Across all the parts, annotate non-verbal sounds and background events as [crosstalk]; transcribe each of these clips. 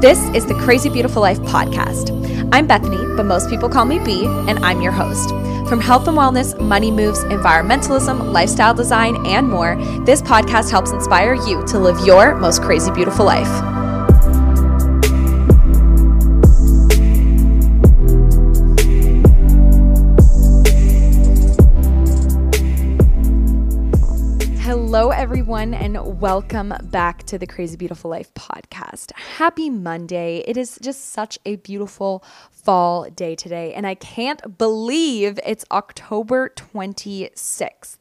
This is the Crazy Beautiful Life podcast. I'm Bethany, but most people call me B, and I'm your host. From health and wellness, money moves, environmentalism, lifestyle design, and more, this podcast helps inspire you to live your most crazy beautiful life. Hello, everyone, and welcome back to the Crazy Beautiful Life podcast. Happy Monday. It is just such a beautiful fall day today, and I can't believe it's October 26th.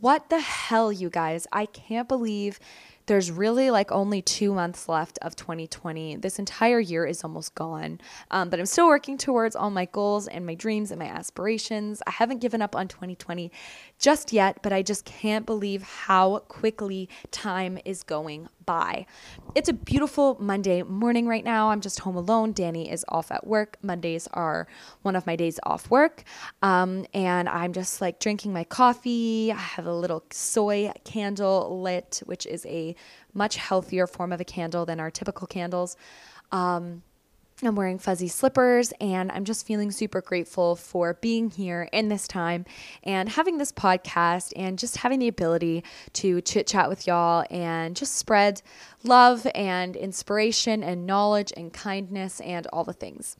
What the hell, you guys? I can't believe there's really like only two months left of 2020. This entire year is almost gone. Um, but I'm still working towards all my goals and my dreams and my aspirations. I haven't given up on 2020 just yet, but I just can't believe how quickly time is going by. It's a beautiful Monday morning right now. I'm just home alone. Danny is off at work. Mondays are one of my days off work. Um, and I'm just like drinking my coffee. I have a little soy candle lit, which is a much healthier form of a candle than our typical candles. Um, I'm wearing fuzzy slippers and I'm just feeling super grateful for being here in this time and having this podcast and just having the ability to chit chat with y'all and just spread love and inspiration and knowledge and kindness and all the things.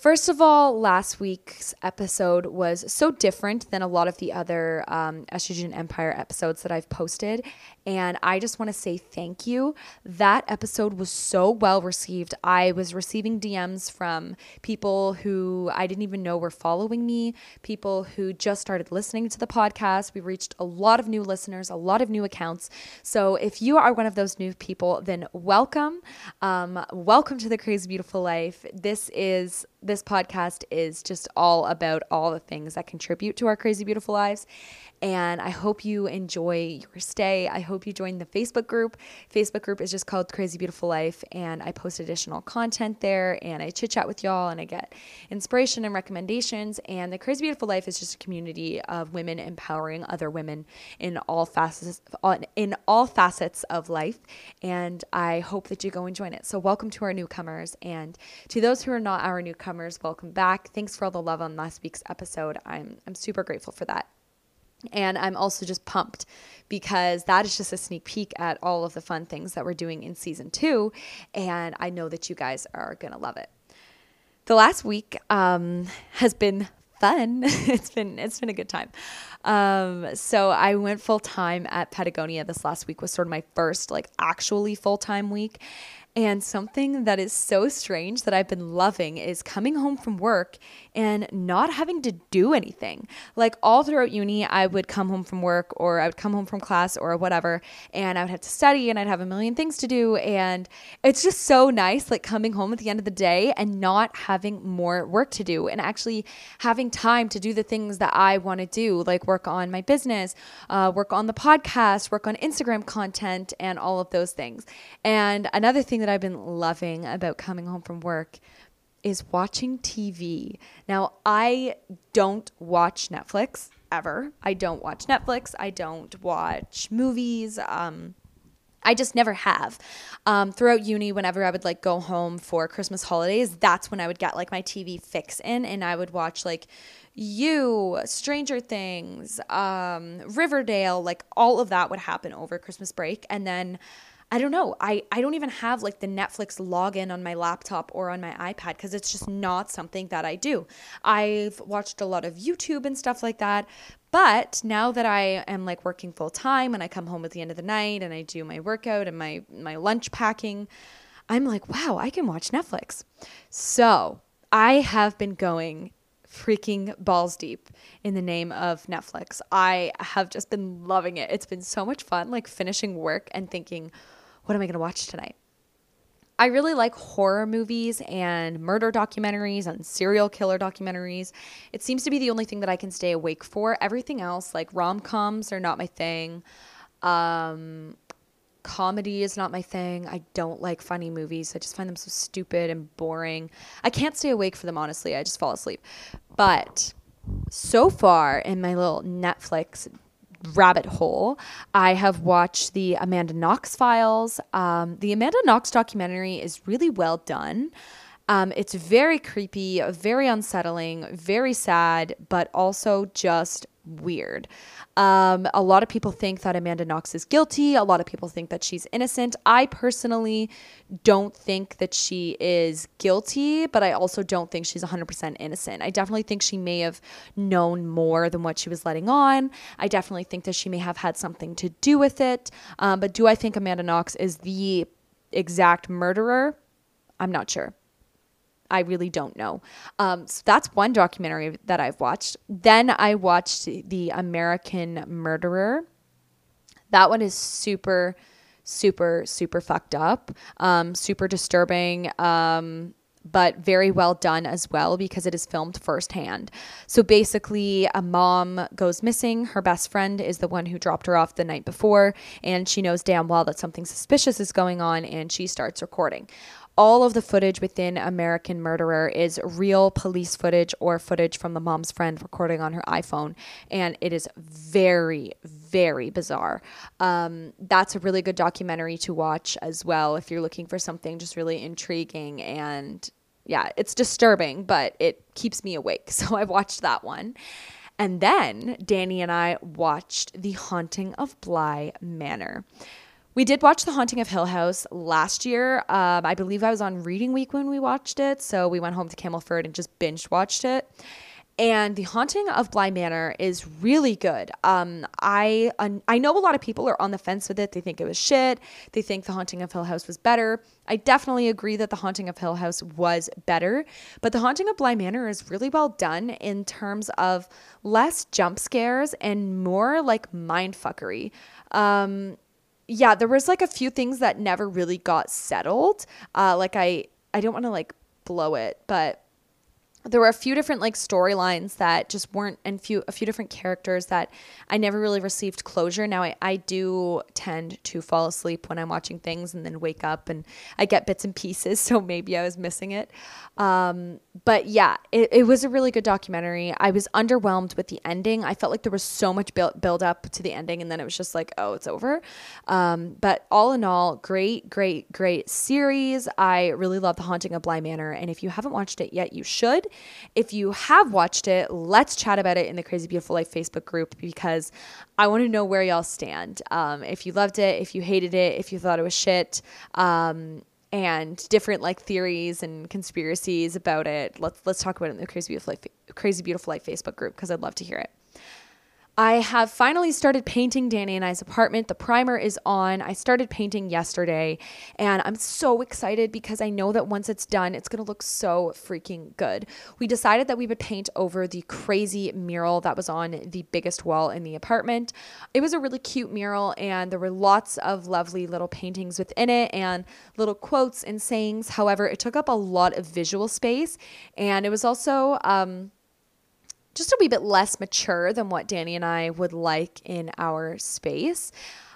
First of all, last week's episode was so different than a lot of the other um, Estrogen Empire episodes that I've posted. And I just want to say thank you. That episode was so well received. I was receiving DMs from people who I didn't even know were following me, people who just started listening to the podcast. We reached a lot of new listeners, a lot of new accounts. So if you are one of those new people, then welcome. Um, welcome to the Crazy Beautiful Life. This is this podcast is just all about all the things that contribute to our crazy, beautiful lives. And I hope you enjoy your stay. I hope you join the Facebook group. Facebook group is just called Crazy Beautiful Life, and I post additional content there, and I chit chat with y'all, and I get inspiration and recommendations. And the Crazy Beautiful Life is just a community of women empowering other women in all facets in all facets of life. And I hope that you go and join it. So welcome to our newcomers, and to those who are not our newcomers, welcome back. Thanks for all the love on last week's episode. I'm I'm super grateful for that. And I'm also just pumped because that is just a sneak peek at all of the fun things that we're doing in season two. And I know that you guys are going to love it. The last week um, has been fun. [laughs] it's been it's been a good time. Um, so I went full time at Patagonia this last week was sort of my first like actually full time week, and something that is so strange that I've been loving is coming home from work and not having to do anything. Like all throughout uni, I would come home from work or I would come home from class or whatever, and I would have to study and I'd have a million things to do. And it's just so nice, like coming home at the end of the day and not having more work to do and actually having time to do the things that I want to do, like work on my business, uh, work on the podcast, work on Instagram content, and all of those things. And another thing that I've been loving about coming home from work is watching TV. Now, I don't watch Netflix ever. I don't watch Netflix. I don't watch movies. Um, I just never have. Um, throughout uni, whenever I would like go home for Christmas holidays, that's when I would get like my TV fix in and I would watch like You, Stranger Things, um, Riverdale, like all of that would happen over Christmas break. And then I don't know. I, I don't even have like the Netflix login on my laptop or on my iPad because it's just not something that I do. I've watched a lot of YouTube and stuff like that. But now that I am like working full time and I come home at the end of the night and I do my workout and my, my lunch packing, I'm like, wow, I can watch Netflix. So I have been going freaking balls deep in the name of Netflix. I have just been loving it. It's been so much fun, like finishing work and thinking, what am I going to watch tonight? I really like horror movies and murder documentaries and serial killer documentaries. It seems to be the only thing that I can stay awake for. Everything else, like rom coms, are not my thing. Um, comedy is not my thing. I don't like funny movies. I just find them so stupid and boring. I can't stay awake for them, honestly. I just fall asleep. But so far in my little Netflix rabbit hole. I have watched the Amanda Knox files. Um, the Amanda Knox documentary is really well done. Um, it's very creepy, very unsettling, very sad, but also just weird. Um, a lot of people think that Amanda Knox is guilty. A lot of people think that she's innocent. I personally don't think that she is guilty, but I also don't think she's 100% innocent. I definitely think she may have known more than what she was letting on. I definitely think that she may have had something to do with it. Um, but do I think Amanda Knox is the exact murderer? I'm not sure. I really don't know. Um, so that's one documentary that I've watched. Then I watched The American Murderer. That one is super, super, super fucked up, um, super disturbing. Um, but very well done as well because it is filmed firsthand. So basically, a mom goes missing. Her best friend is the one who dropped her off the night before, and she knows damn well that something suspicious is going on, and she starts recording all of the footage within American Murderer is real police footage or footage from the mom's friend recording on her iPhone. And it is very, very bizarre. Um, that's a really good documentary to watch as well if you're looking for something just really intriguing and yeah, it's disturbing, but it keeps me awake. [laughs] So I've watched that one. And then Danny and I watched The Haunting of Bly Manor. We did watch The Haunting of Hill House last year. Um, I believe I was on reading week when we watched it. So we went home to Campbellford and just binge watched it. And The Haunting of Bly Manor is really good. Um, I I know a lot of people are on the fence with it. They think it was shit. They think The Haunting of Hill House was better. I definitely agree that The Haunting of Hill House was better, but The Haunting of Bly Manor is really well done in terms of less jump scares and more like mind fuckery. Um, yeah, there was like a few things that never really got settled. Uh, like I, I don't want to like blow it, but there were a few different like storylines that just weren't and few a few different characters that I never really received closure. Now I, I do tend to fall asleep when I'm watching things and then wake up and I get bits and pieces, [laughs] so maybe I was missing it. Um, but yeah, it, it was a really good documentary. I was underwhelmed with the ending. I felt like there was so much build build up to the ending and then it was just like, oh, it's over. Um, but all in all, great, great, great series. I really love The Haunting of Bly Manor, and if you haven't watched it yet, you should. If you have watched it, let's chat about it in the Crazy Beautiful Life Facebook group because I want to know where y'all stand. Um, if you loved it, if you hated it, if you thought it was shit, um, and different like theories and conspiracies about it. Let's let's talk about it in the Crazy Beautiful Life, Crazy Beautiful Life Facebook group because I'd love to hear it. I have finally started painting Danny and I's apartment. The primer is on. I started painting yesterday and I'm so excited because I know that once it's done, it's going to look so freaking good. We decided that we would paint over the crazy mural that was on the biggest wall in the apartment. It was a really cute mural and there were lots of lovely little paintings within it and little quotes and sayings. However, it took up a lot of visual space and it was also, um, just a wee bit less mature than what Danny and I would like in our space.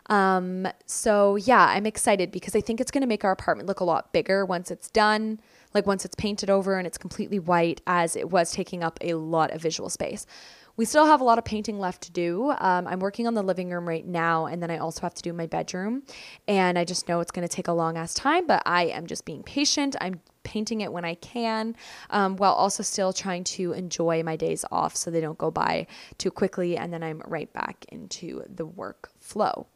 Um, so yeah, I'm excited because I think it's going to make our apartment look a lot bigger once it's done, like once it's painted over and it's completely white, as it was taking up a lot of visual space. We still have a lot of painting left to do. Um, I'm working on the living room right now, and then I also have to do my bedroom. And I just know it's going to take a long ass time, but I am just being patient. I'm painting it when I can, um, while also still trying to enjoy my days off so they don't go by too quickly. And then I'm right back into the work flow.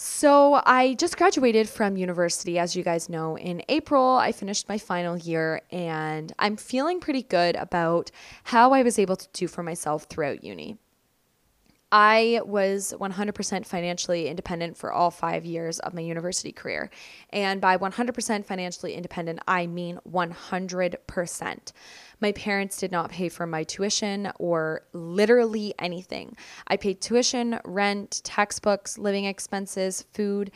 So, I just graduated from university, as you guys know, in April. I finished my final year and I'm feeling pretty good about how I was able to do for myself throughout uni. I was 100% financially independent for all five years of my university career. And by 100% financially independent, I mean 100%. My parents did not pay for my tuition or literally anything. I paid tuition, rent, textbooks, living expenses, food.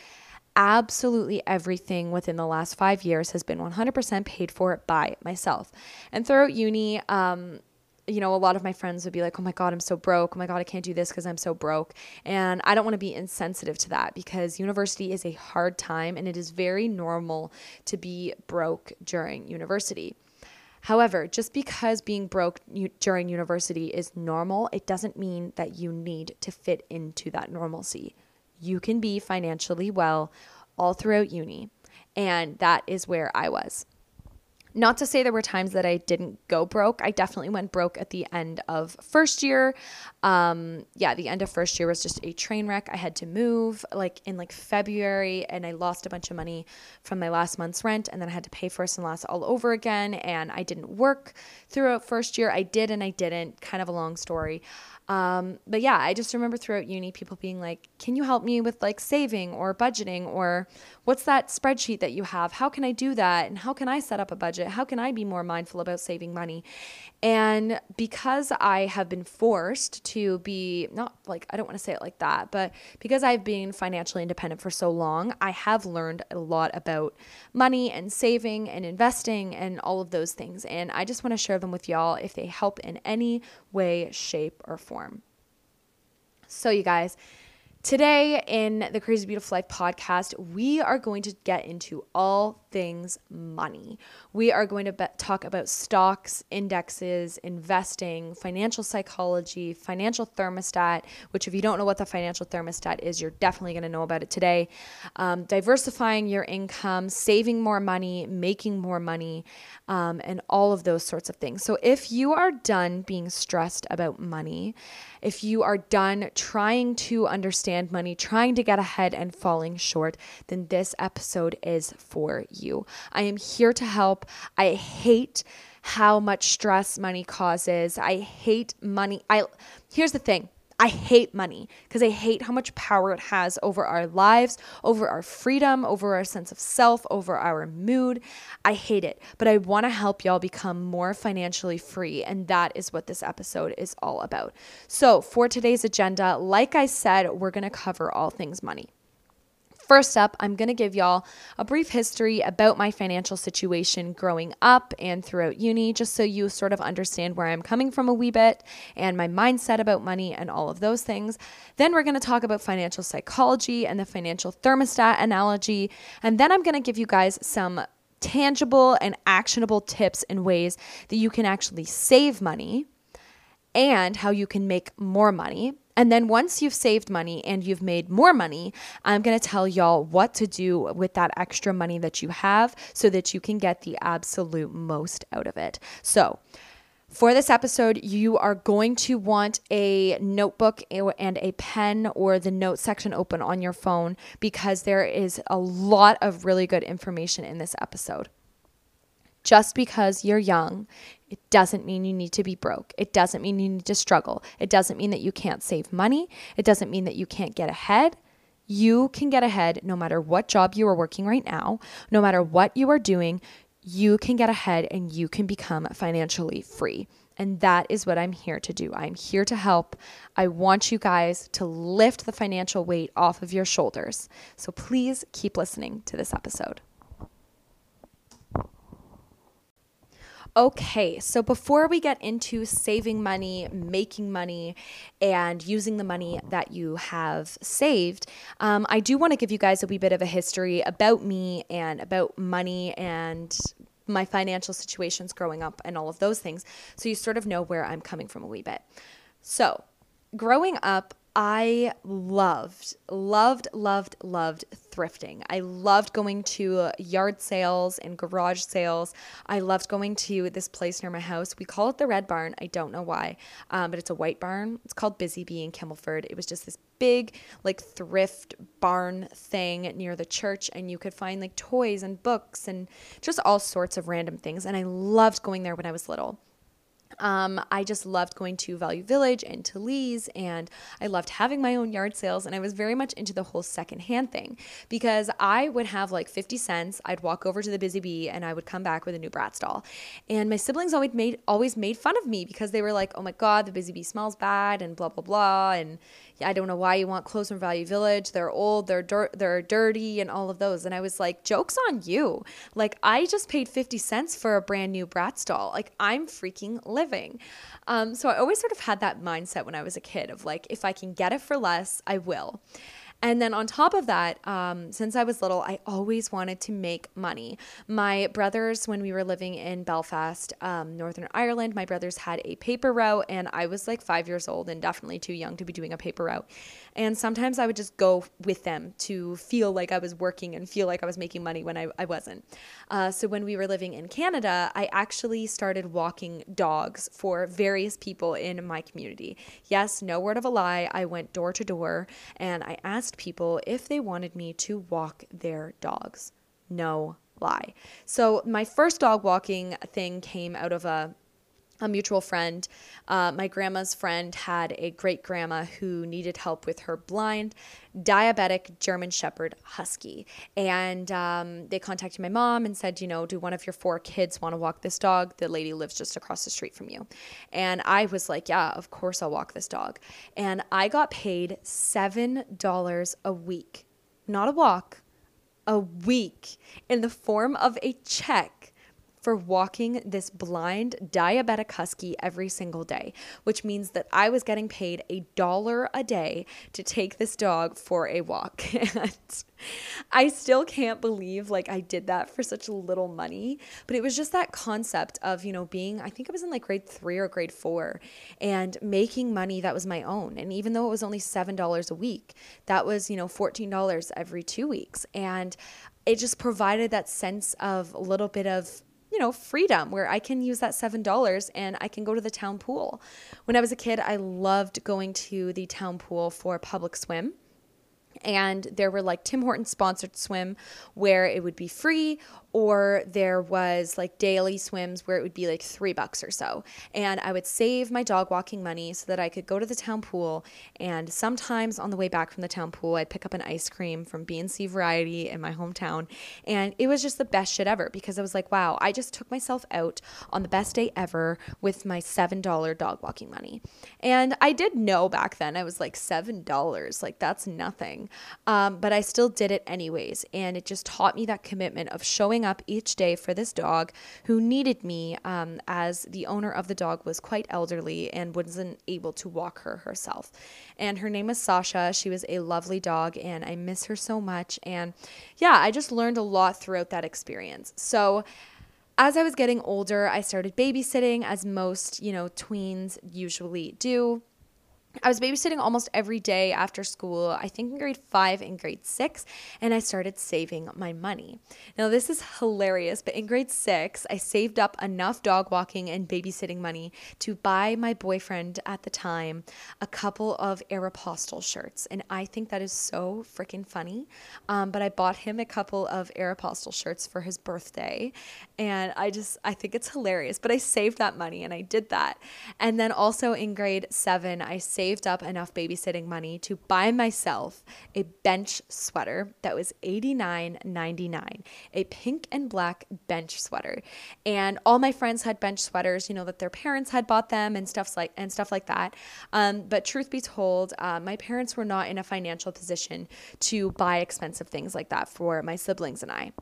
Absolutely everything within the last five years has been 100% paid for by myself. And throughout uni, um, you know, a lot of my friends would be like, oh my God, I'm so broke. Oh my God, I can't do this because I'm so broke. And I don't want to be insensitive to that because university is a hard time and it is very normal to be broke during university. However, just because being broke during university is normal, it doesn't mean that you need to fit into that normalcy. You can be financially well all throughout uni. And that is where I was. Not to say there were times that I didn't go broke. I definitely went broke at the end of first year. Um, yeah, the end of first year was just a train wreck. I had to move like in like February and I lost a bunch of money from my last month's rent and then I had to pay first and last all over again. And I didn't work throughout first year. I did and I didn't. Kind of a long story. Um, but yeah, I just remember throughout uni people being like, "Can you help me with like saving or budgeting or what's that spreadsheet that you have? How can I do that? And how can I set up a budget? How can I be more mindful about saving money?" And because I have been forced to be not like I don't want to say it like that, but because I've been financially independent for so long, I have learned a lot about money and saving and investing and all of those things. And I just want to share them with y'all if they help in any way, shape, or form. So, you guys, Today, in the Crazy Beautiful Life podcast, we are going to get into all things money. We are going to be- talk about stocks, indexes, investing, financial psychology, financial thermostat, which, if you don't know what the financial thermostat is, you're definitely going to know about it today. Um, diversifying your income, saving more money, making more money, um, and all of those sorts of things. So, if you are done being stressed about money, if you are done trying to understand money, trying to get ahead and falling short, then this episode is for you. I am here to help. I hate how much stress money causes. I hate money. I Here's the thing. I hate money because I hate how much power it has over our lives, over our freedom, over our sense of self, over our mood. I hate it, but I want to help y'all become more financially free. And that is what this episode is all about. So, for today's agenda, like I said, we're going to cover all things money. First up, I'm going to give y'all a brief history about my financial situation growing up and throughout uni, just so you sort of understand where I'm coming from a wee bit and my mindset about money and all of those things. Then we're going to talk about financial psychology and the financial thermostat analogy. And then I'm going to give you guys some tangible and actionable tips and ways that you can actually save money and how you can make more money. And then once you've saved money and you've made more money, I'm going to tell y'all what to do with that extra money that you have so that you can get the absolute most out of it. So, for this episode, you are going to want a notebook and a pen or the note section open on your phone because there is a lot of really good information in this episode. Just because you're young, it doesn't mean you need to be broke. It doesn't mean you need to struggle. It doesn't mean that you can't save money. It doesn't mean that you can't get ahead. You can get ahead no matter what job you are working right now, no matter what you are doing. You can get ahead and you can become financially free. And that is what I'm here to do. I'm here to help. I want you guys to lift the financial weight off of your shoulders. So please keep listening to this episode. Okay, so before we get into saving money, making money, and using the money that you have saved, um, I do want to give you guys a wee bit of a history about me and about money and my financial situations growing up and all of those things. So you sort of know where I'm coming from a wee bit. So, growing up, I loved, loved, loved, loved thrifting. I loved going to yard sales and garage sales. I loved going to this place near my house. We call it the Red Barn. I don't know why, um, but it's a white barn. It's called Busy Bee in Campbellford. It was just this big, like, thrift barn thing near the church, and you could find like toys and books and just all sorts of random things. And I loved going there when I was little. Um, I just loved going to Value Village and to Lee's, and I loved having my own yard sales. And I was very much into the whole secondhand thing because I would have like 50 cents. I'd walk over to the Busy Bee and I would come back with a new Bratz doll. And my siblings always made always made fun of me because they were like, "Oh my God, the Busy Bee smells bad," and blah blah blah, and I don't know why you want clothes from Value Village. They're old, they're dirt, they're dirty, and all of those. And I was like, jokes on you. Like I just paid fifty cents for a brand new Bratz doll. Like I'm freaking living. Um, so I always sort of had that mindset when I was a kid of like, if I can get it for less, I will. And then on top of that, um, since I was little, I always wanted to make money. My brothers, when we were living in Belfast, um, Northern Ireland, my brothers had a paper route, and I was like five years old and definitely too young to be doing a paper route. And sometimes I would just go with them to feel like I was working and feel like I was making money when I, I wasn't. Uh, so when we were living in Canada, I actually started walking dogs for various people in my community. Yes, no word of a lie. I went door to door and I asked people if they wanted me to walk their dogs. No lie. So my first dog walking thing came out of a a mutual friend. Uh, my grandma's friend had a great grandma who needed help with her blind, diabetic German Shepherd Husky. And um, they contacted my mom and said, you know, do one of your four kids want to walk this dog? The lady lives just across the street from you. And I was like, yeah, of course I'll walk this dog. And I got paid $7 a week, not a walk, a week in the form of a check for walking this blind diabetic husky every single day, which means that I was getting paid a dollar a day to take this dog for a walk. [laughs] and I still can't believe like I did that for such little money, but it was just that concept of, you know, being I think I was in like grade 3 or grade 4 and making money that was my own. And even though it was only $7 a week, that was, you know, $14 every 2 weeks. And it just provided that sense of a little bit of you know, freedom where I can use that $7 and I can go to the town pool. When I was a kid, I loved going to the town pool for public swim and there were like Tim Hortons sponsored swim where it would be free or there was like daily swims where it would be like three bucks or so. And I would save my dog walking money so that I could go to the town pool. And sometimes on the way back from the town pool, I'd pick up an ice cream from B&C Variety in my hometown. And it was just the best shit ever because I was like, wow, I just took myself out on the best day ever with my $7 dog walking money. And I did know back then, I was like, $7, like that's nothing. Um, but I still did it anyways. And it just taught me that commitment of showing up each day for this dog who needed me um, as the owner of the dog was quite elderly and wasn't able to walk her herself. And her name was Sasha. She was a lovely dog, and I miss her so much. And yeah, I just learned a lot throughout that experience. So, as I was getting older, I started babysitting, as most, you know, tweens usually do. I was babysitting almost every day after school, I think in grade five and grade six, and I started saving my money. Now, this is hilarious, but in grade six, I saved up enough dog walking and babysitting money to buy my boyfriend at the time a couple of Aeropostale shirts. And I think that is so freaking funny. Um, but I bought him a couple of Aeropostale shirts for his birthday. And I just, I think it's hilarious. But I saved that money and I did that. And then also in grade seven, I saved saved up enough babysitting money to buy myself a bench sweater that was $89.99, a pink and black bench sweater. And all my friends had bench sweaters, you know, that their parents had bought them and stuff like and stuff like that. Um, but truth be told, uh, my parents were not in a financial position to buy expensive things like that for my siblings and I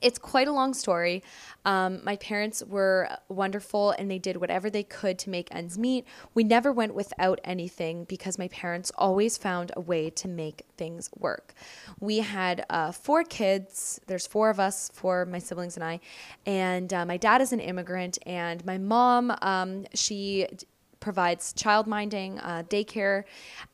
it's quite a long story. Um, my parents were wonderful and they did whatever they could to make ends meet. We never went without anything because my parents always found a way to make things work. We had uh, four kids, there's four of us, four my siblings and I, and uh, my dad is an immigrant, and my mom, um, she provides child minding, uh, daycare,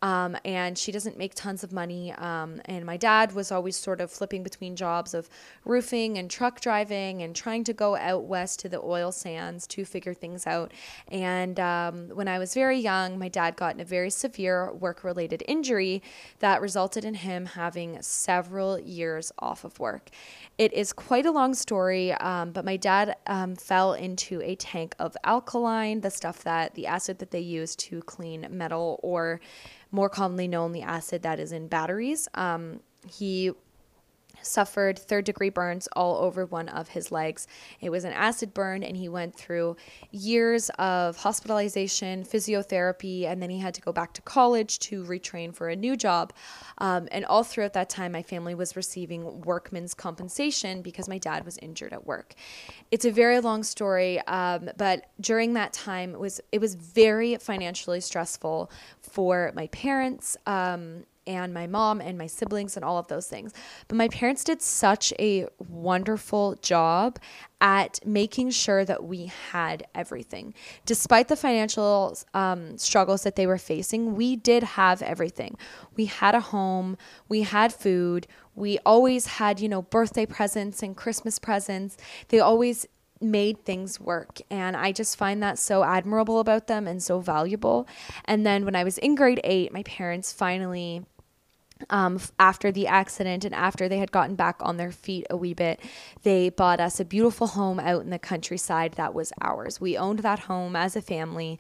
um, and she doesn't make tons of money. Um, and my dad was always sort of flipping between jobs of roofing and truck driving and trying to go out west to the oil sands to figure things out. And um, when I was very young, my dad got in a very severe work related injury that resulted in him having several years off of work. It is quite a long story, um, but my dad um, fell into a tank of alkaline, the stuff that the acid that they use to clean metal, or more commonly known, the acid that is in batteries. Um, he suffered third degree burns all over one of his legs. It was an acid burn, and he went through years of hospitalization, physiotherapy, and then he had to go back to college to retrain for a new job. Um, and all throughout that time, my family was receiving workman's compensation because my dad was injured at work. It's a very long story, um, but during that time, it was it was very financially stressful for my parents. Um, and my mom and my siblings and all of those things. But my parents did such a wonderful job at making sure that we had everything. Despite the financial um, struggles that they were facing, we did have everything. We had a home, we had food, we always had, you know, birthday presents and Christmas presents. They always made things work. And I just find that so admirable about them and so valuable. And then when I was in grade eight, my parents finally um, after the accident and after they had gotten back on their feet a wee bit, they bought us a beautiful home out in the countryside that was ours. We owned that home as a family,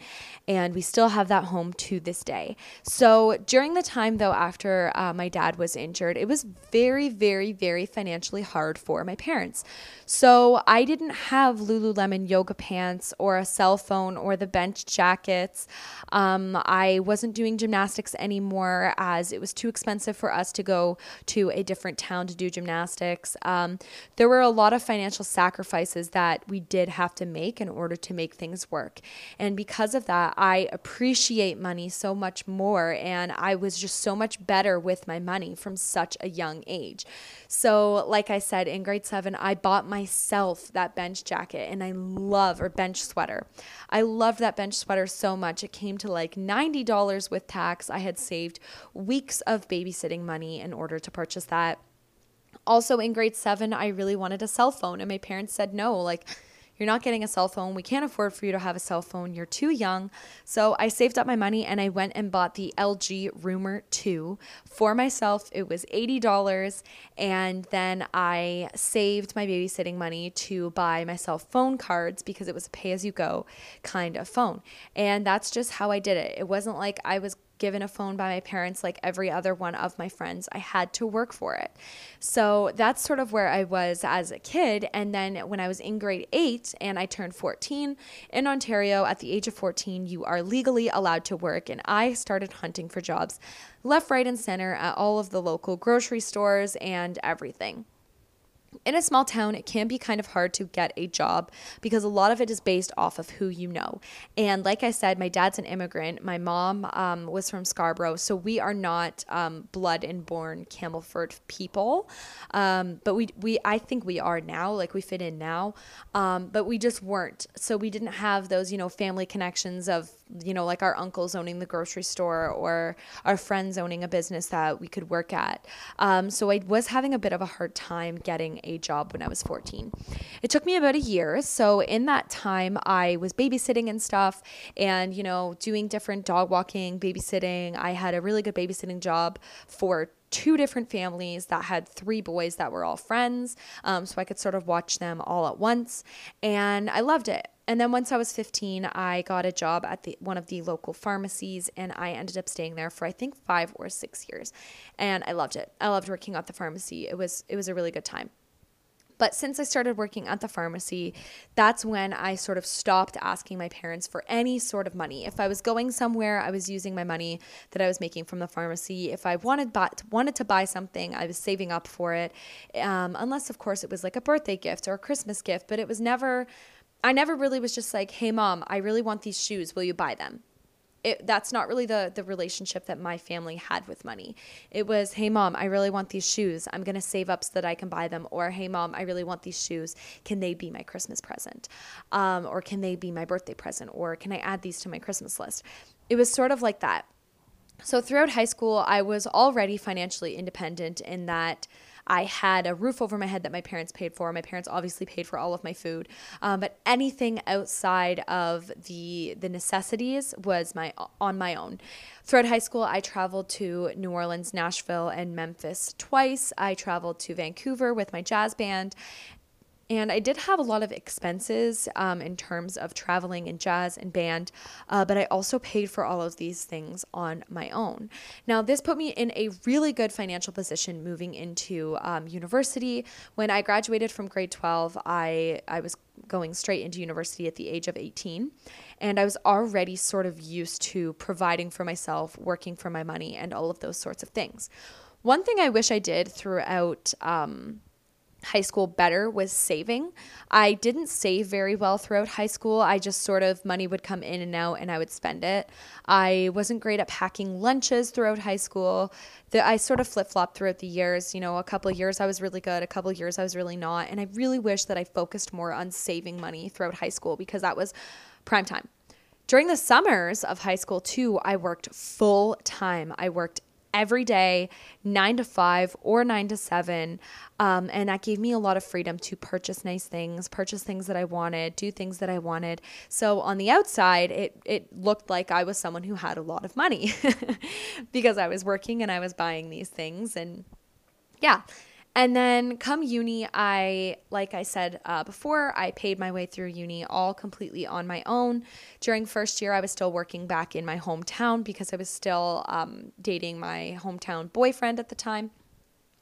and we still have that home to this day. So during the time, though, after uh, my dad was injured, it was very, very, very financially hard for my parents. So I didn't have Lululemon yoga pants or a cell phone or the bench jackets. Um, I wasn't doing gymnastics anymore as it was too expensive for us to go to a different town to do gymnastics. Um, there were a lot of financial sacrifices that we did have to make in order to make things work. And because of that, I appreciate money so much more. And I was just so much better with my money from such a young age. So, like I said, in grade seven, I bought myself that bench jacket and I love, or bench sweater. I loved that bench sweater so much. It came to like $90 with tax. I had saved weeks of babysitting money in order to purchase that. Also, in grade seven, I really wanted a cell phone, and my parents said no. Like, you're not getting a cell phone. We can't afford for you to have a cell phone. You're too young. So I saved up my money and I went and bought the LG Rumor 2 for myself. It was $80. And then I saved my babysitting money to buy myself phone cards because it was a pay as you go kind of phone. And that's just how I did it. It wasn't like I was given a phone by my parents like every other one of my friends. I had to work for it. So that's sort of where I was as a kid. And then when I was in grade eight and I turned 14 in Ontario, at the age of 14, you are legally allowed to work. And I started hunting for jobs left, right, and center at all of the local grocery stores and everything in a small town, it can be kind of hard to get a job because a lot of it is based off of who you know. And like I said, my dad's an immigrant. My mom um, was from Scarborough, so we are not um, blood and born Campbellford people. Um, but we, we, I think we are now. Like we fit in now, um, but we just weren't. So we didn't have those, you know, family connections of you know, like our uncles owning the grocery store or our friends owning a business that we could work at. Um, so I was having a bit of a hard time getting a job when I was 14. It took me about a year. So in that time, I was babysitting and stuff and, you know, doing different dog walking, babysitting. I had a really good babysitting job for two different families that had three boys that were all friends. Um, so I could sort of watch them all at once. And I loved it. And then once I was 15, I got a job at the one of the local pharmacies and I ended up staying there for I think 5 or 6 years. And I loved it. I loved working at the pharmacy. It was it was a really good time. But since I started working at the pharmacy, that's when I sort of stopped asking my parents for any sort of money. If I was going somewhere, I was using my money that I was making from the pharmacy. If I wanted buy, wanted to buy something, I was saving up for it. Um, unless, of course, it was like a birthday gift or a Christmas gift. But it was never I never really was just like, hey, mom, I really want these shoes. Will you buy them? It, that's not really the, the relationship that my family had with money. It was, hey, mom, I really want these shoes. I'm going to save up so that I can buy them. Or, hey, mom, I really want these shoes. Can they be my Christmas present? Um, or can they be my birthday present? Or can I add these to my Christmas list? It was sort of like that. So, throughout high school, I was already financially independent in that I had a roof over my head that my parents paid for. My parents obviously paid for all of my food, um, but anything outside of the the necessities was my on my own. Throughout high school, I traveled to New Orleans, Nashville, and Memphis twice. I traveled to Vancouver with my jazz band, and I did have a lot of expenses um, in terms of traveling and jazz and band, uh, but I also paid for all of these things on my own. Now, this put me in a really good financial position moving into um, university. When I graduated from grade 12, I, I was going straight into university at the age of 18. And I was already sort of used to providing for myself, working for my money, and all of those sorts of things. One thing I wish I did throughout. Um, high school better was saving. I didn't save very well throughout high school. I just sort of money would come in and out and I would spend it. I wasn't great at packing lunches throughout high school. The, I sort of flip flopped throughout the years. You know, a couple years I was really good, a couple years I was really not. And I really wish that I focused more on saving money throughout high school because that was prime time. During the summers of high school, too, I worked full time. I worked every day, nine to five or nine to seven. Um, and that gave me a lot of freedom to purchase nice things, purchase things that I wanted, do things that I wanted. So on the outside, it, it looked like I was someone who had a lot of money [laughs] because I was working and I was buying these things. And yeah. And then come uni, I, like I said uh, before, I paid my way through uni all completely on my own. During first year, I was still working back in my hometown because I was still um, dating my hometown boyfriend at the time.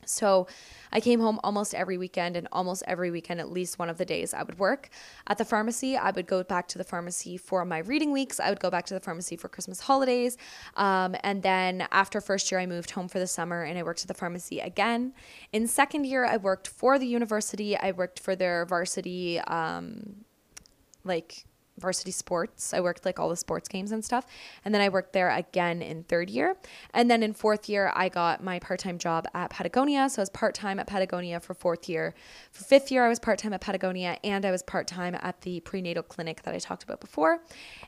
So I came home almost every weekend, and almost every weekend, at least one of the days, I would work at the pharmacy. I would go back to the pharmacy for my reading weeks. I would go back to the pharmacy for Christmas holidays. Um, and then after first year, I moved home for the summer and I worked at the pharmacy again. In second year, I worked for the university. I worked for their varsity, um, like varsity sports. I worked like all the sports games and stuff. And then I worked there again in third year. And then in fourth year, I got my part time job at Patagonia. So I was part time at Patagonia for fourth year. For fifth year, I was part time at Patagonia and I was part time at the prenatal clinic that I talked about before.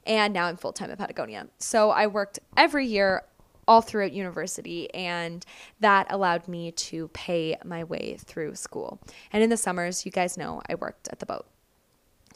And now I'm full time at Patagonia. So I worked every year all throughout university, and that allowed me to pay my way through school. And in the summers, you guys know I worked at the boat.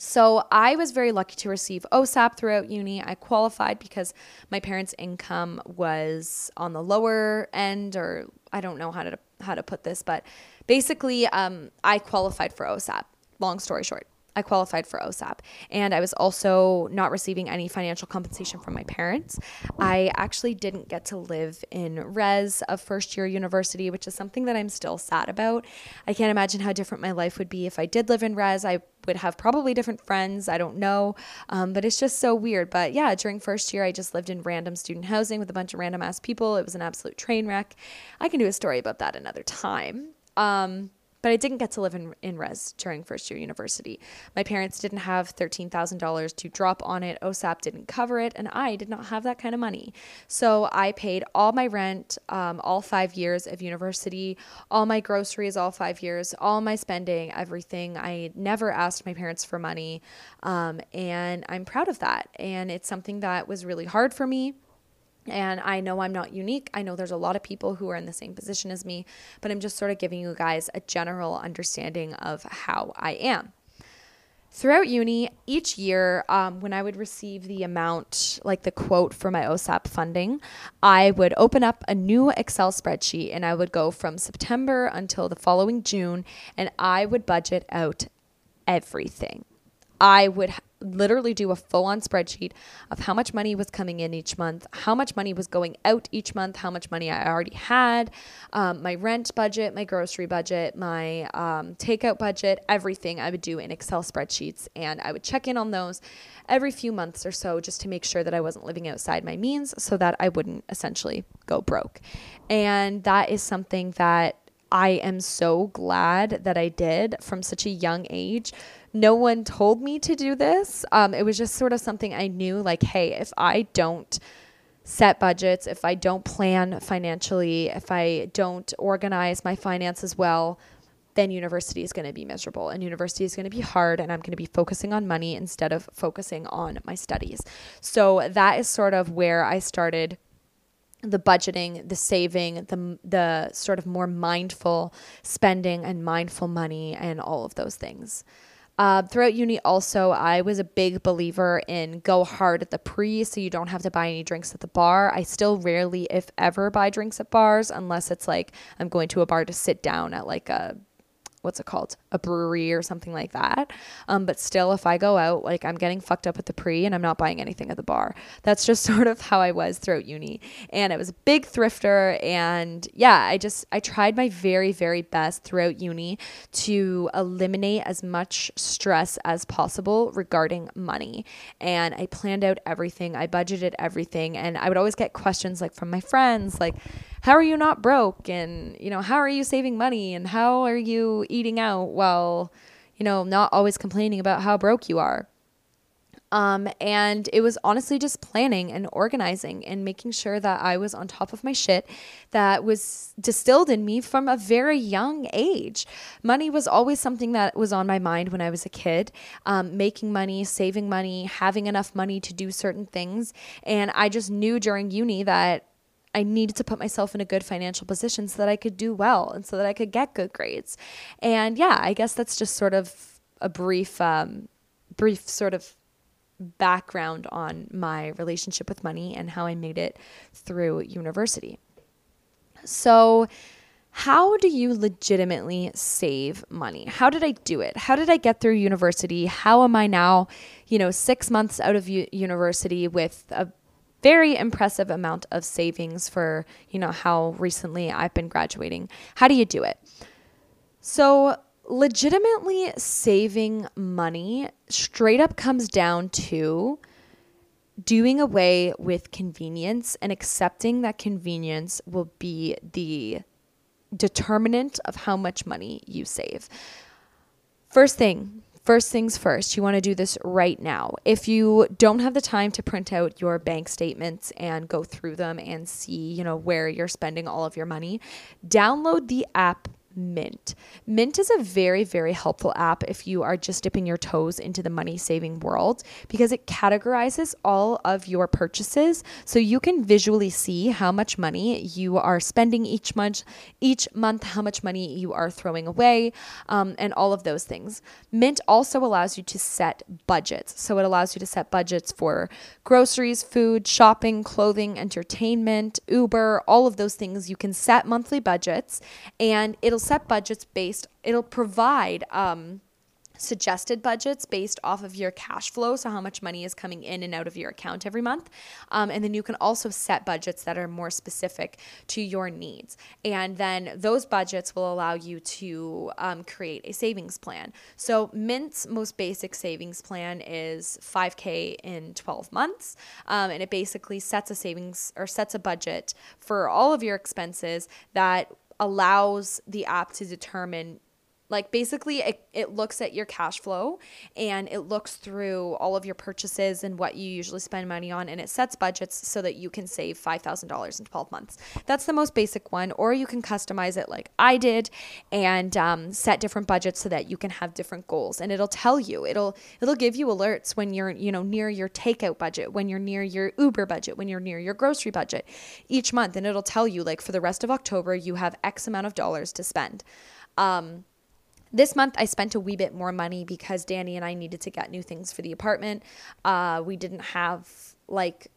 So I was very lucky to receive OSAP throughout uni. I qualified because my parents' income was on the lower end, or I don't know how to how to put this, but basically, um, I qualified for OSAP. Long story short. I qualified for OSAP. And I was also not receiving any financial compensation from my parents. I actually didn't get to live in res of first year university, which is something that I'm still sad about. I can't imagine how different my life would be if I did live in res. I would have probably different friends. I don't know. Um, but it's just so weird. But yeah, during first year, I just lived in random student housing with a bunch of random ass people. It was an absolute train wreck. I can do a story about that another time. Um, but I didn't get to live in, in res during first year university. My parents didn't have $13,000 to drop on it. OSAP didn't cover it, and I did not have that kind of money. So I paid all my rent, um, all five years of university, all my groceries, all five years, all my spending, everything. I never asked my parents for money, um, and I'm proud of that. And it's something that was really hard for me. And I know I'm not unique. I know there's a lot of people who are in the same position as me, but I'm just sort of giving you guys a general understanding of how I am. Throughout uni, each year, um, when I would receive the amount, like the quote for my OSAP funding, I would open up a new Excel spreadsheet and I would go from September until the following June and I would budget out everything. I would literally do a full on spreadsheet of how much money was coming in each month, how much money was going out each month, how much money I already had, um, my rent budget, my grocery budget, my um, takeout budget, everything I would do in Excel spreadsheets. And I would check in on those every few months or so just to make sure that I wasn't living outside my means so that I wouldn't essentially go broke. And that is something that I am so glad that I did from such a young age no one told me to do this. Um, it was just sort of something I knew like, hey, if I don't set budgets, if I don't plan financially, if I don't organize my finances well, then university is going to be miserable and university is going to be hard and I'm going to be focusing on money instead of focusing on my studies. So that is sort of where I started the budgeting, the saving, the the sort of more mindful spending and mindful money and all of those things. Uh, throughout uni, also, I was a big believer in go hard at the pre so you don't have to buy any drinks at the bar. I still rarely, if ever, buy drinks at bars unless it's like I'm going to a bar to sit down at like a what's it called? A brewery or something like that. Um, but still if i go out like i'm getting fucked up at the pre and i'm not buying anything at the bar. That's just [laughs] sort of how i was throughout uni. And i was a big thrifter and yeah i just i tried my very very best throughout uni to eliminate as much stress as possible regarding money. And i planned out everything. I budgeted everything. And i would always get questions like from my friends like how are you not broke? And, you know, how are you saving money? And how are you eating out while, you know, not always complaining about how broke you are? Um, and it was honestly just planning and organizing and making sure that I was on top of my shit that was distilled in me from a very young age. Money was always something that was on my mind when I was a kid. Um, making money, saving money, having enough money to do certain things. And I just knew during uni that I needed to put myself in a good financial position so that I could do well and so that I could get good grades. And yeah, I guess that's just sort of a brief, um, brief sort of background on my relationship with money and how I made it through university. So, how do you legitimately save money? How did I do it? How did I get through university? How am I now, you know, 6 months out of u- university with a very impressive amount of savings for, you know, how recently I've been graduating. How do you do it? So, legitimately saving money straight up comes down to doing away with convenience and accepting that convenience will be the determinant of how much money you save. First thing, first things first, you want to do this right now. If you don't have the time to print out your bank statements and go through them and see, you know, where you're spending all of your money, download the app Mint. Mint is a very, very helpful app if you are just dipping your toes into the money saving world because it categorizes all of your purchases so you can visually see how much money you are spending each month, each month, how much money you are throwing away, um, and all of those things. Mint also allows you to set budgets. So it allows you to set budgets for groceries, food, shopping, clothing, entertainment, Uber, all of those things. You can set monthly budgets and it'll set budgets based, it'll provide um, suggested budgets based off of your cash flow, so how much money is coming in and out of your account every month. Um, and then you can also set budgets that are more specific to your needs. And then those budgets will allow you to um, create a savings plan. So, Mint's most basic savings plan is 5K in 12 months. Um, and it basically sets a savings or sets a budget for all of your expenses that allows the app to determine like basically, it, it looks at your cash flow and it looks through all of your purchases and what you usually spend money on, and it sets budgets so that you can save $5,000 in 12 months. That's the most basic one. Or you can customize it like I did and um, set different budgets so that you can have different goals. And it'll tell you, it'll it'll give you alerts when you're you know near your takeout budget, when you're near your Uber budget, when you're near your grocery budget each month, and it'll tell you like for the rest of October you have X amount of dollars to spend. Um, this month, I spent a wee bit more money because Danny and I needed to get new things for the apartment. Uh, we didn't have like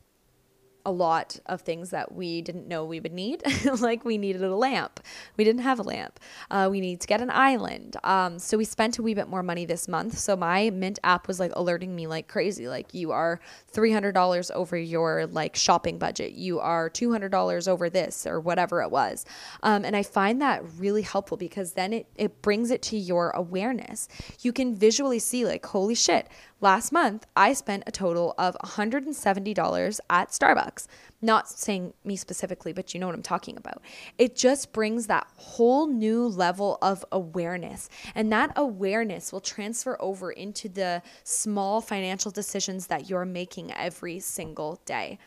a lot of things that we didn't know we would need. [laughs] like we needed a lamp. We didn't have a lamp. Uh, we need to get an island. Um, so we spent a wee bit more money this month. So my Mint app was like alerting me like crazy. Like you are $300 over your like shopping budget. You are $200 over this or whatever it was. Um, and I find that really helpful because then it, it brings it to your awareness. You can visually see like, holy shit, Last month, I spent a total of $170 at Starbucks. Not saying me specifically, but you know what I'm talking about. It just brings that whole new level of awareness. And that awareness will transfer over into the small financial decisions that you're making every single day.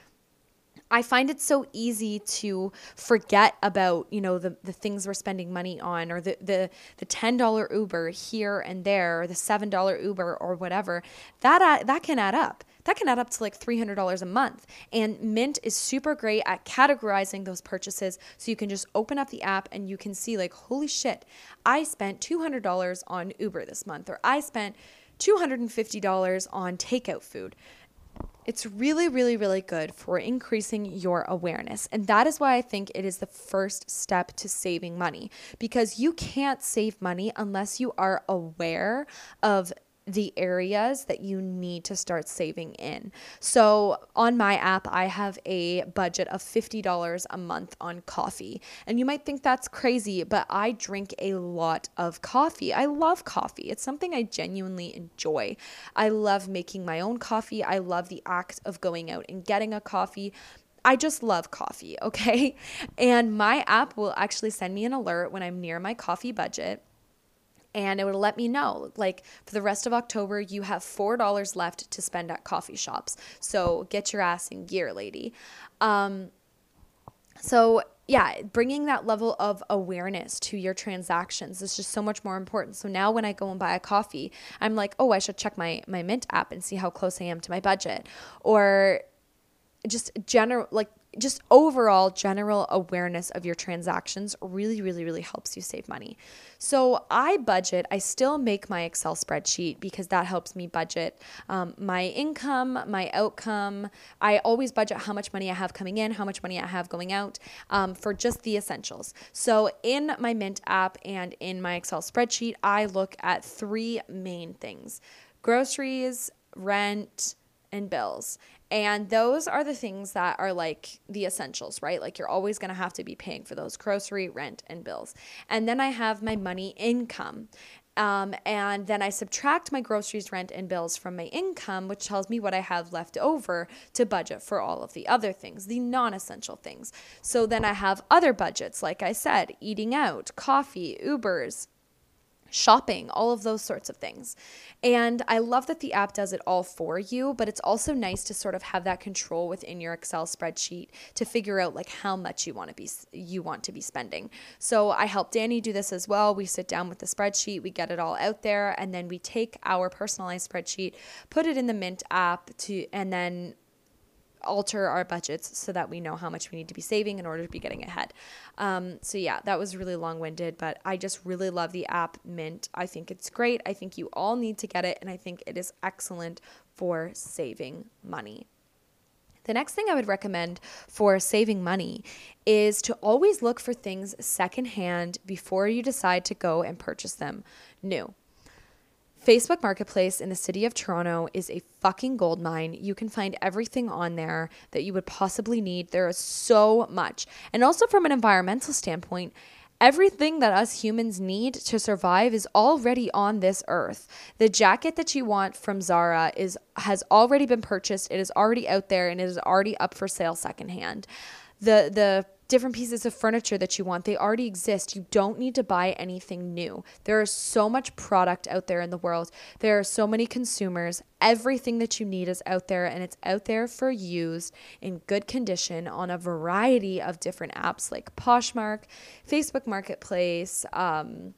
I find it so easy to forget about, you know, the, the things we're spending money on or the, the, the $10 Uber here and there, or the $7 Uber or whatever. That, uh, that can add up. That can add up to like $300 a month. And Mint is super great at categorizing those purchases. So you can just open up the app and you can see, like, holy shit, I spent $200 on Uber this month, or I spent $250 on takeout food. It's really, really, really good for increasing your awareness. And that is why I think it is the first step to saving money because you can't save money unless you are aware of the areas that you need to start saving in. So on my app, I have a budget of $50 a month on coffee. And you might think that's crazy, but I drink a lot of coffee. I love coffee, it's something I genuinely enjoy. I love making my own coffee, I love the act of going out and getting a coffee. I just love coffee, [laughs] okay? And my app will actually send me an alert when I'm near my coffee budget and it would let me know like for the rest of October you have $4 left to spend at coffee shops. So get your ass in gear, lady. Um, so yeah, bringing that level of awareness to your transactions is just so much more important. So now when I go and buy a coffee, I'm like, "Oh, I should check my my Mint app and see how close I am to my budget." Or just general like just overall general awareness of your transactions really, really, really helps you save money. So I budget, I still make my Excel spreadsheet because that helps me budget um, my income, my outcome. I always budget how much money I have coming in, how much money I have going out um, for just the essentials. So in my Mint app and in my Excel spreadsheet, I look at three main things groceries, rent, and bills. And those are the things that are like the essentials, right? Like you're always going to have to be paying for those grocery, rent, and bills. And then I have my money income. Um, and then I subtract my groceries, rent, and bills from my income, which tells me what I have left over to budget for all of the other things, the non essential things. So then I have other budgets, like I said, eating out, coffee, Ubers, shopping, all of those sorts of things. And I love that the app does it all for you, but it's also nice to sort of have that control within your Excel spreadsheet to figure out like how much you want to be you want to be spending. So I help Danny do this as well. We sit down with the spreadsheet, we get it all out there, and then we take our personalized spreadsheet, put it in the Mint app to and then alter our budgets so that we know how much we need to be saving in order to be getting ahead. Um, so, yeah, that was really long winded, but I just really love the app Mint. I think it's great. I think you all need to get it, and I think it is excellent for saving money. The next thing I would recommend for saving money is to always look for things secondhand before you decide to go and purchase them new. Facebook Marketplace in the city of Toronto is a fucking gold mine. You can find everything on there that you would possibly need. There is so much. And also, from an environmental standpoint, everything that us humans need to survive is already on this earth. The jacket that you want from Zara is has already been purchased. It is already out there and it is already up for sale secondhand. The the different pieces of furniture that you want. They already exist. You don't need to buy anything new. There is so much product out there in the world. There are so many consumers. Everything that you need is out there and it's out there for use in good condition on a variety of different apps like Poshmark, Facebook Marketplace, um,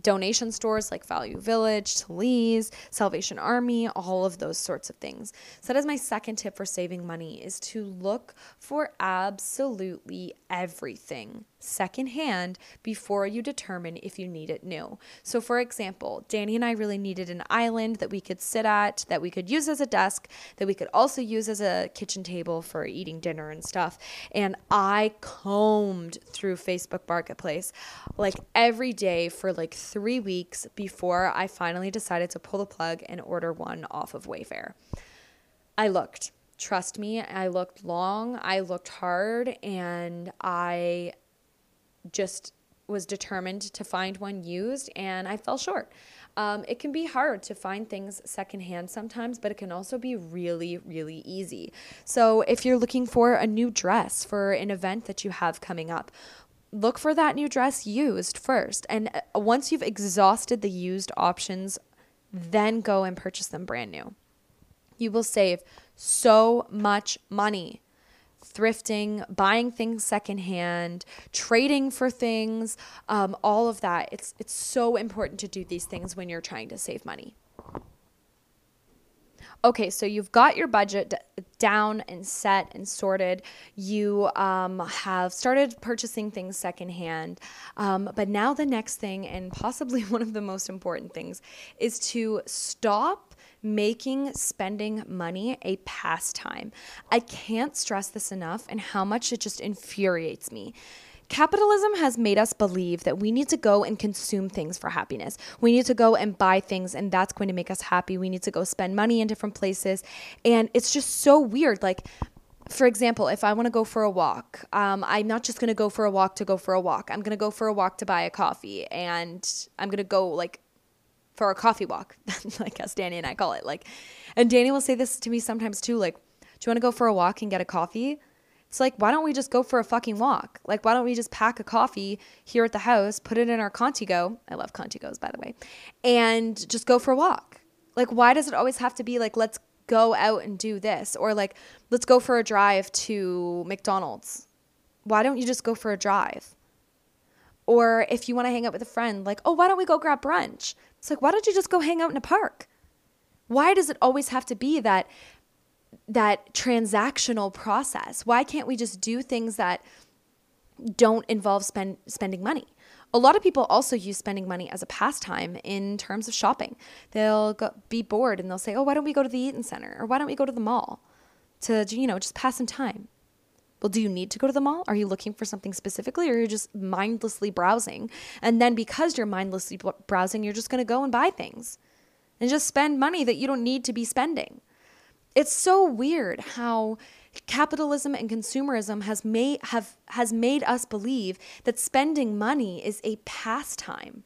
donation stores like Value Village, Lee's, Salvation Army, all of those sorts of things. So that is my second tip for saving money is to look for absolutely everything secondhand before you determine if you need it new. So, for example, Danny and I really needed an island that we could sit at, that we could use as a desk, that we could also use as a kitchen table for eating dinner and stuff. And I combed through Facebook Marketplace like every day for like three weeks before I finally decided to pull the plug and order one off of Wayfair. I looked. Trust me, I looked long, I looked hard, and I just was determined to find one used and I fell short. Um, it can be hard to find things secondhand sometimes, but it can also be really, really easy. So, if you're looking for a new dress for an event that you have coming up, look for that new dress used first. And uh, once you've exhausted the used options, then go and purchase them brand new. You will save so much money thrifting, buying things secondhand, trading for things, um, all of that. It's it's so important to do these things when you're trying to save money. Okay, so you've got your budget down and set and sorted. You um, have started purchasing things secondhand. Um, but now, the next thing, and possibly [laughs] one of the most important things, is to stop making spending money a pastime. I can't stress this enough and how much it just infuriates me. Capitalism has made us believe that we need to go and consume things for happiness. We need to go and buy things, and that's going to make us happy. We need to go spend money in different places. And it's just so weird. Like, for example, if I want to go for a walk, um, I'm not just going to go for a walk to go for a walk. I'm going to go for a walk to buy a coffee, and I'm going to go like for a coffee walk, [laughs] like as Danny and I call it. Like, and Danny will say this to me sometimes too, like, do you want to go for a walk and get a coffee? It's like, why don't we just go for a fucking walk? Like, why don't we just pack a coffee here at the house, put it in our Contigo? I love Contigos, by the way, and just go for a walk. Like, why does it always have to be like, let's go out and do this? Or like, let's go for a drive to McDonald's. Why don't you just go for a drive? Or if you want to hang out with a friend, like, oh, why don't we go grab brunch? It's like, why don't you just go hang out in a park? Why does it always have to be that that transactional process? Why can't we just do things that don't involve spend, spending money? A lot of people also use spending money as a pastime in terms of shopping. They'll go, be bored and they'll say, "Oh, why don't we go to the Eaton Center or why don't we go to the mall to you know just pass some time?" Well, do you need to go to the mall? Are you looking for something specifically or you're just mindlessly browsing? And then because you're mindlessly browsing, you're just going to go and buy things and just spend money that you don't need to be spending. It's so weird how capitalism and consumerism has made have has made us believe that spending money is a pastime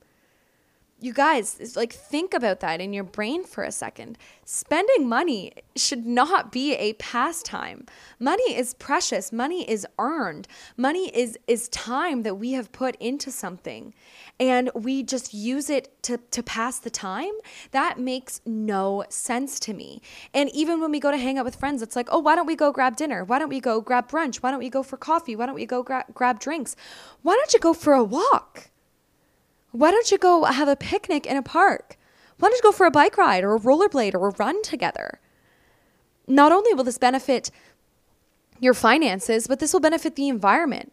you guys like think about that in your brain for a second. Spending money should not be a pastime. Money is precious. Money is earned. Money is is time that we have put into something. And we just use it to to pass the time? That makes no sense to me. And even when we go to hang out with friends it's like oh why don't we go grab dinner? Why don't we go grab brunch? Why don't we go for coffee? Why don't we go gra- grab drinks? Why don't you go for a walk why don't you go have a picnic in a park? Why don't you go for a bike ride or a rollerblade or a run together? Not only will this benefit your finances, but this will benefit the environment.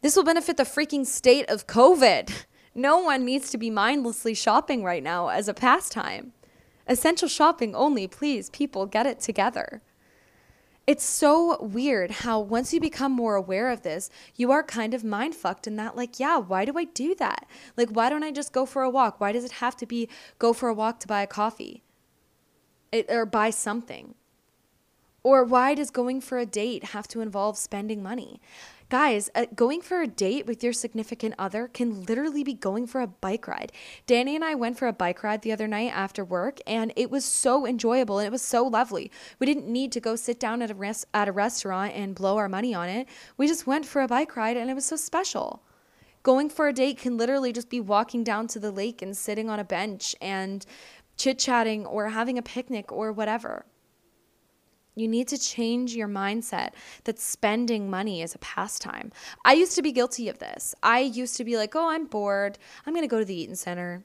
This will benefit the freaking state of COVID. [laughs] No one needs to be mindlessly shopping right now as a pastime. Essential shopping only, please, people, get it together it's so weird how once you become more aware of this, you are kind of mind fucked in that, like, yeah, why do I do that? Like, why don't I just go for a walk? Why does it have to be go for a walk to buy a coffee it, or buy something? Or why does going for a date have to involve spending money? Guys, uh, going for a date with your significant other can literally be going for a bike ride. Danny and I went for a bike ride the other night after work, and it was so enjoyable and it was so lovely. We didn't need to go sit down at a res- at a restaurant and blow our money on it. We just went for a bike ride, and it was so special. Going for a date can literally just be walking down to the lake and sitting on a bench and chit chatting or having a picnic or whatever. You need to change your mindset that spending money is a pastime. I used to be guilty of this. I used to be like, oh, I'm bored. I'm going to go to the Eaton Center.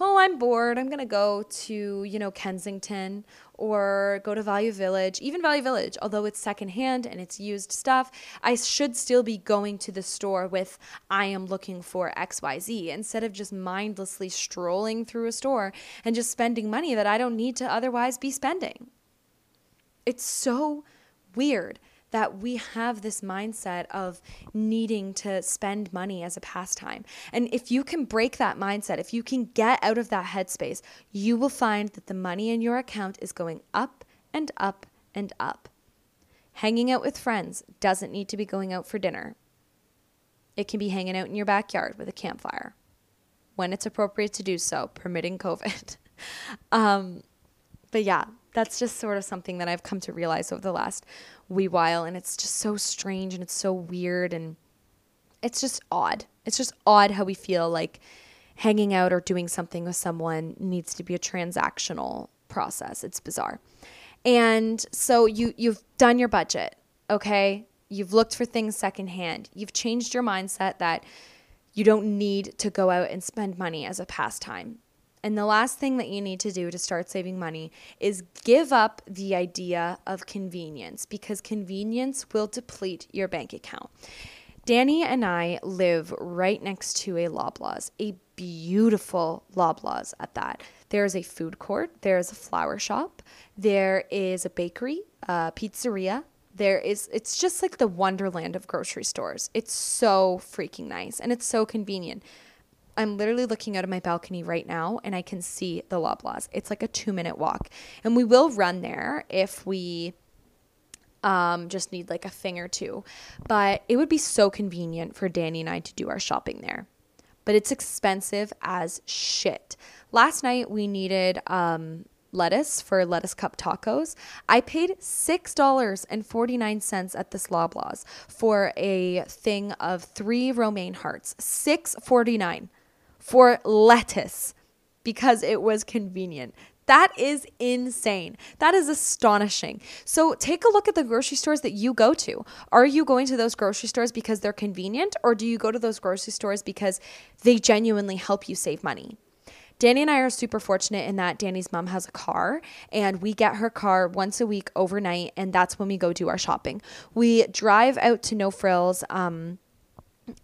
Oh, I'm bored. I'm going to go to, you know, Kensington or go to Value Village, even Value Village, although it's secondhand and it's used stuff. I should still be going to the store with, I am looking for XYZ instead of just mindlessly strolling through a store and just spending money that I don't need to otherwise be spending. It's so weird that we have this mindset of needing to spend money as a pastime. And if you can break that mindset, if you can get out of that headspace, you will find that the money in your account is going up and up and up. Hanging out with friends doesn't need to be going out for dinner. It can be hanging out in your backyard with a campfire when it's appropriate to do so, permitting COVID. [laughs] um, but yeah, that's just sort of something that I've come to realize over the last wee while. And it's just so strange and it's so weird and it's just odd. It's just odd how we feel like hanging out or doing something with someone needs to be a transactional process. It's bizarre. And so you you've done your budget, okay? You've looked for things secondhand. You've changed your mindset that you don't need to go out and spend money as a pastime. And the last thing that you need to do to start saving money is give up the idea of convenience because convenience will deplete your bank account. Danny and I live right next to a Loblaws, a beautiful Loblaws at that. There's a food court, there's a flower shop, there is a bakery, a pizzeria. There is it's just like the wonderland of grocery stores. It's so freaking nice and it's so convenient. I'm literally looking out of my balcony right now and I can see the Loblaws. It's like a two minute walk. And we will run there if we um, just need like a thing or two. But it would be so convenient for Danny and I to do our shopping there. But it's expensive as shit. Last night we needed um, lettuce for lettuce cup tacos. I paid $6.49 at this Loblaws for a thing of three romaine hearts. $6.49 for lettuce because it was convenient. That is insane. That is astonishing. So take a look at the grocery stores that you go to. Are you going to those grocery stores because they're convenient, or do you go to those grocery stores because they genuinely help you save money? Danny and I are super fortunate in that Danny's mom has a car and we get her car once a week overnight, and that's when we go do our shopping. We drive out to No Frills. Um,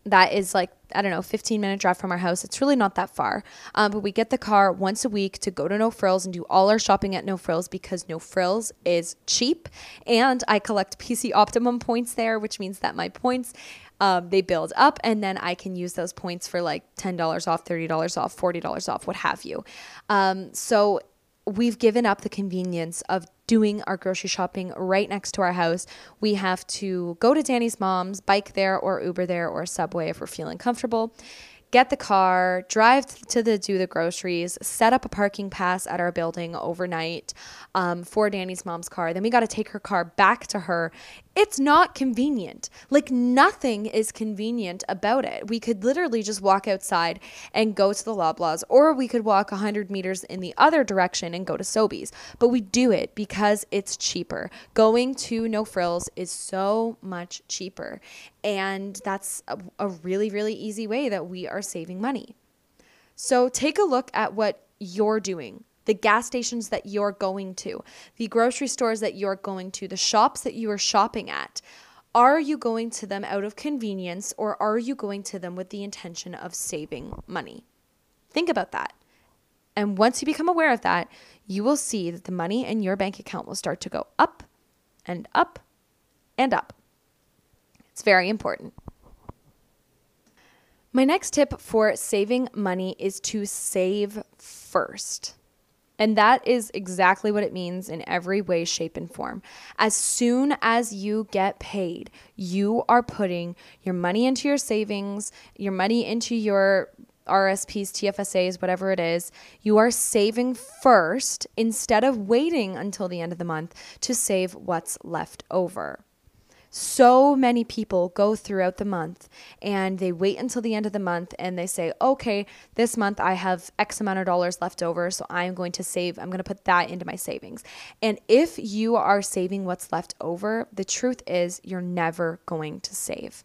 that is like I don't know, 15 minute drive from our house. It's really not that far. Um, but we get the car once a week to go to No Frills and do all our shopping at No Frills because No Frills is cheap. And I collect PC Optimum points there, which means that my points. Um, they build up and then I can use those points for like $10 off, $30 off, $40 off, what have you. Um, so we've given up the convenience of doing our grocery shopping right next to our house. We have to go to Danny's mom's, bike there or Uber there or Subway if we're feeling comfortable get the car, drive to the do the groceries, set up a parking pass at our building overnight um, for Danny's mom's car. Then we got to take her car back to her. It's not convenient. Like nothing is convenient about it. We could literally just walk outside and go to the Loblaws, or we could walk 100 meters in the other direction and go to Sobeys. But we do it because it's cheaper. Going to No Frills is so much cheaper. And that's a, a really, really easy way that we are saving money. So take a look at what you're doing the gas stations that you're going to, the grocery stores that you're going to, the shops that you are shopping at. Are you going to them out of convenience or are you going to them with the intention of saving money? Think about that. And once you become aware of that, you will see that the money in your bank account will start to go up and up and up. It's very important. My next tip for saving money is to save first. And that is exactly what it means in every way, shape, and form. As soon as you get paid, you are putting your money into your savings, your money into your RSPs, TFSAs, whatever it is, you are saving first instead of waiting until the end of the month to save what's left over. So many people go throughout the month and they wait until the end of the month and they say, okay, this month I have X amount of dollars left over, so I'm going to save, I'm going to put that into my savings. And if you are saving what's left over, the truth is you're never going to save.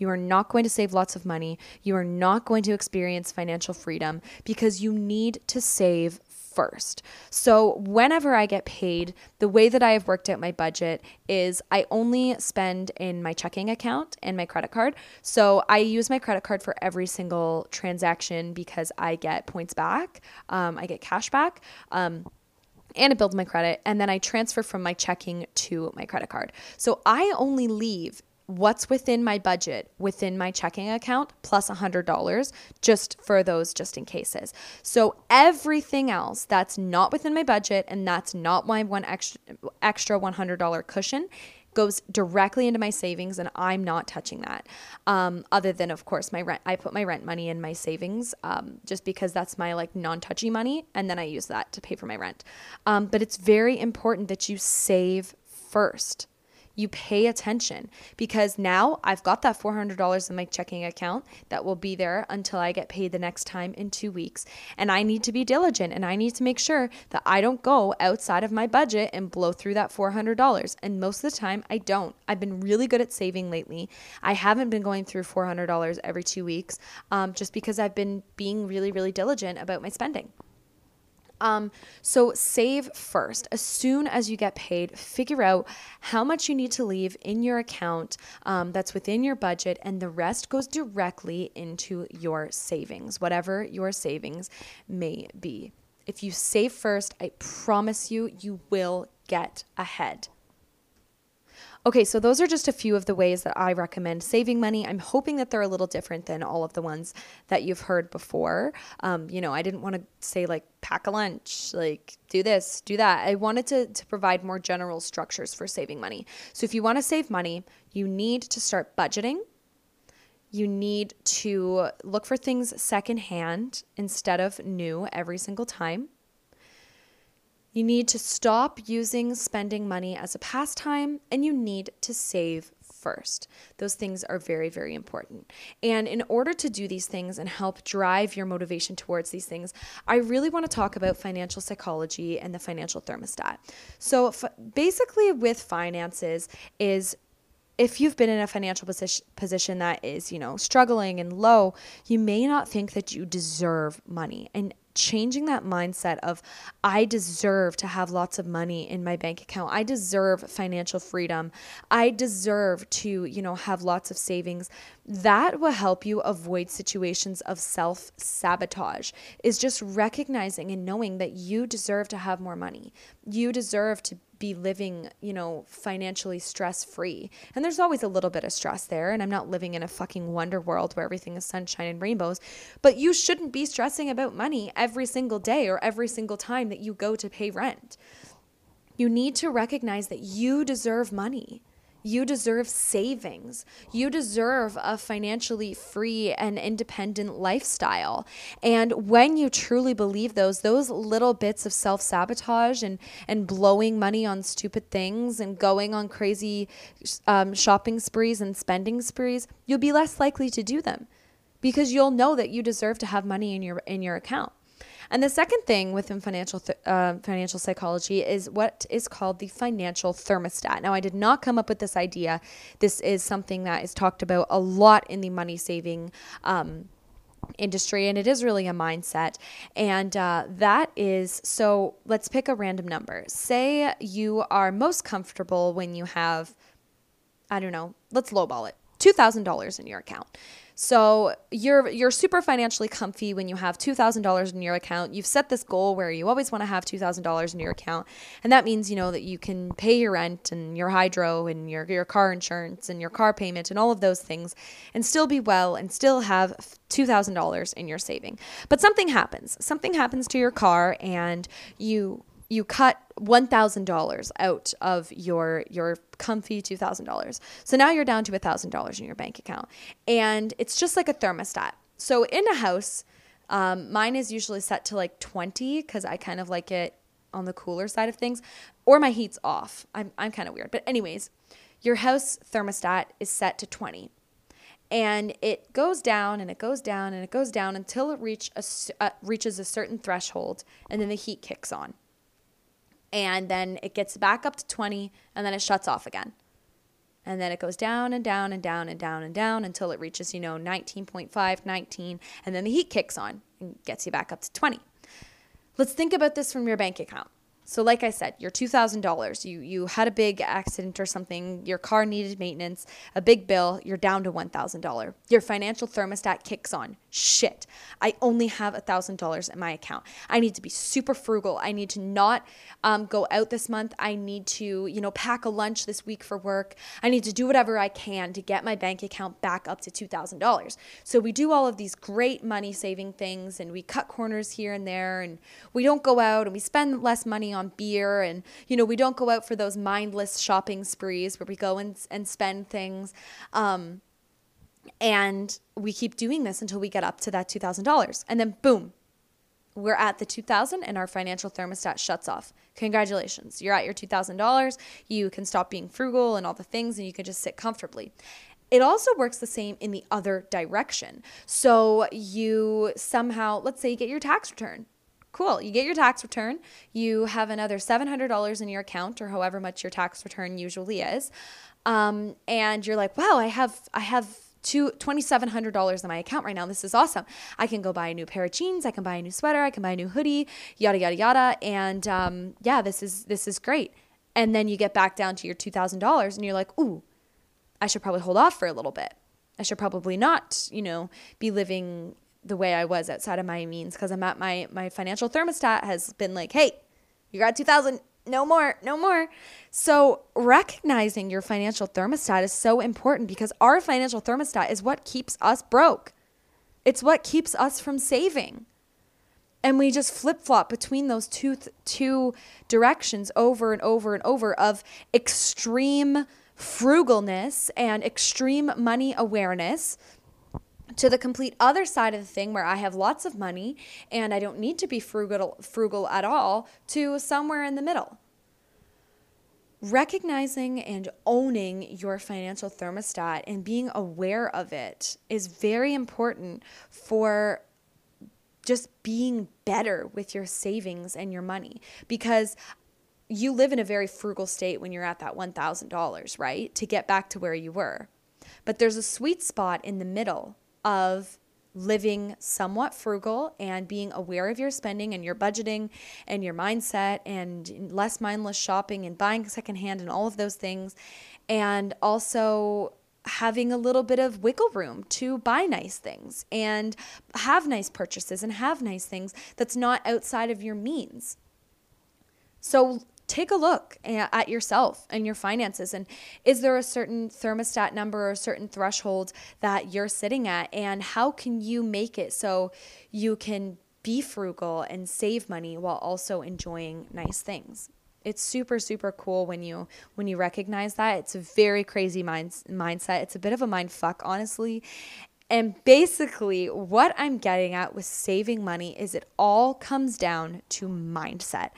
You are not going to save lots of money. You are not going to experience financial freedom because you need to save first. So, whenever I get paid, the way that I have worked out my budget is I only spend in my checking account and my credit card. So, I use my credit card for every single transaction because I get points back, um, I get cash back. Um, and it builds my credit and then I transfer from my checking to my credit card. So I only leave what's within my budget within my checking account plus $100 just for those just in cases. So everything else that's not within my budget and that's not my one extra extra $100 cushion goes directly into my savings and I'm not touching that. Um, other than of course my rent, I put my rent money in my savings um, just because that's my like non-touchy money, and then I use that to pay for my rent. Um, but it's very important that you save first you pay attention because now I've got that $400 in my checking account that will be there until I get paid the next time in two weeks. And I need to be diligent and I need to make sure that I don't go outside of my budget and blow through that $400. And most of the time, I don't. I've been really good at saving lately. I haven't been going through $400 every two weeks um, just because I've been being really, really diligent about my spending. Um, so save first. As soon as you get paid, figure out how much you need to leave in your account um, that's within your budget, and the rest goes directly into your savings, whatever your savings may be. If you save first, I promise you, you will get ahead. Okay, so those are just a few of the ways that I recommend saving money. I'm hoping that they're a little different than all of the ones that you've heard before. Um, you know, I didn't want to say like pack a lunch, like do this, do that. I wanted to, to provide more general structures for saving money. So if you want to save money, you need to start budgeting. You need to look for things secondhand instead of new every single time You need to stop using spending money as a pastime and you need to save first. Those things are very, very important. And in order to do these things and help drive your motivation towards these things, I really want to talk about financial psychology and the financial thermostat. So, f- basically, with finances, is if you've been in a financial position, position that is, you know, struggling and low, you may not think that you deserve money. And changing that mindset of I deserve to have lots of money in my bank account. I deserve financial freedom. I deserve to, you know, have lots of savings. That will help you avoid situations of self-sabotage. Is just recognizing and knowing that you deserve to have more money. You deserve to be living, you know, financially stress free. And there's always a little bit of stress there. And I'm not living in a fucking wonder world where everything is sunshine and rainbows. But you shouldn't be stressing about money every single day or every single time that you go to pay rent. You need to recognize that you deserve money. You deserve savings. You deserve a financially free and independent lifestyle. And when you truly believe those, those little bits of self sabotage and, and blowing money on stupid things and going on crazy um, shopping sprees and spending sprees, you'll be less likely to do them because you'll know that you deserve to have money in your in your account. And the second thing within financial th- uh, financial psychology is what is called the financial thermostat. Now, I did not come up with this idea. This is something that is talked about a lot in the money saving. Um, industry and it is really a mindset and uh, that is so let's pick a random number say you are most comfortable when you have i don't know let's lowball it $2000 in your account so you're you're super financially comfy when you have $2,000 in your account. You've set this goal where you always want to have $2,000 in your account. And that means, you know, that you can pay your rent and your hydro and your your car insurance and your car payment and all of those things and still be well and still have $2,000 in your saving. But something happens. Something happens to your car and you you cut $1,000 out of your your comfy $2,000. So now you're down to $1,000 in your bank account. And it's just like a thermostat. So in a house, um, mine is usually set to like 20 because I kind of like it on the cooler side of things, or my heat's off. I'm, I'm kind of weird. But, anyways, your house thermostat is set to 20 and it goes down and it goes down and it goes down until it reach a, uh, reaches a certain threshold and then the heat kicks on and then it gets back up to 20 and then it shuts off again. And then it goes down and down and down and down and down until it reaches, you know, 19.5, 19, and then the heat kicks on and gets you back up to 20. Let's think about this from your bank account. So like I said, your $2,000, you you had a big accident or something, your car needed maintenance, a big bill, you're down to $1,000. Your financial thermostat kicks on. Shit. I only have a $1,000 in my account. I need to be super frugal. I need to not um, go out this month. I need to, you know, pack a lunch this week for work. I need to do whatever I can to get my bank account back up to $2,000. So we do all of these great money saving things and we cut corners here and there and we don't go out and we spend less money on beer and you know we don't go out for those mindless shopping sprees where we go and, and spend things um, and we keep doing this until we get up to that $2000 and then boom we're at the 2000 and our financial thermostat shuts off congratulations you're at your $2000 you can stop being frugal and all the things and you can just sit comfortably it also works the same in the other direction. So you somehow, let's say you get your tax return Cool. You get your tax return. You have another $700 in your account or however much your tax return usually is. Um, and you're like, wow, I have, I have two, $2,700 in my account right now. This is awesome. I can go buy a new pair of jeans. I can buy a new sweater. I can buy a new hoodie, yada, yada, yada. And um, yeah, this is, this is great. And then you get back down to your $2,000 and you're like, ooh, I should probably hold off for a little bit. I should probably not, you know, be living the way I was outside of my means because I'm at my my financial thermostat has been like, hey, you got 2000, no more, no more. So recognizing your financial thermostat is so important because our financial thermostat is what keeps us broke. It's what keeps us from saving. And we just flip flop between those two th- two directions over and over and over of extreme frugalness and extreme money awareness to the complete other side of the thing where I have lots of money and I don't need to be frugal frugal at all to somewhere in the middle. Recognizing and owning your financial thermostat and being aware of it is very important for just being better with your savings and your money because you live in a very frugal state when you're at that $1,000, right? To get back to where you were. But there's a sweet spot in the middle of living somewhat frugal and being aware of your spending and your budgeting and your mindset and less mindless shopping and buying secondhand and all of those things. And also having a little bit of wiggle room to buy nice things and have nice purchases and have nice things that's not outside of your means. So take a look eh, at yourself and your finances and is there a certain thermostat number or a certain threshold that you're sitting at and how can you make it so you can be frugal and save money while also enjoying nice things? It's super super cool when you when you recognize that. It's a very crazy mind, mindset. It's a bit of a mind fuck honestly and basically, what I'm getting at with saving money is it all comes down to mindset.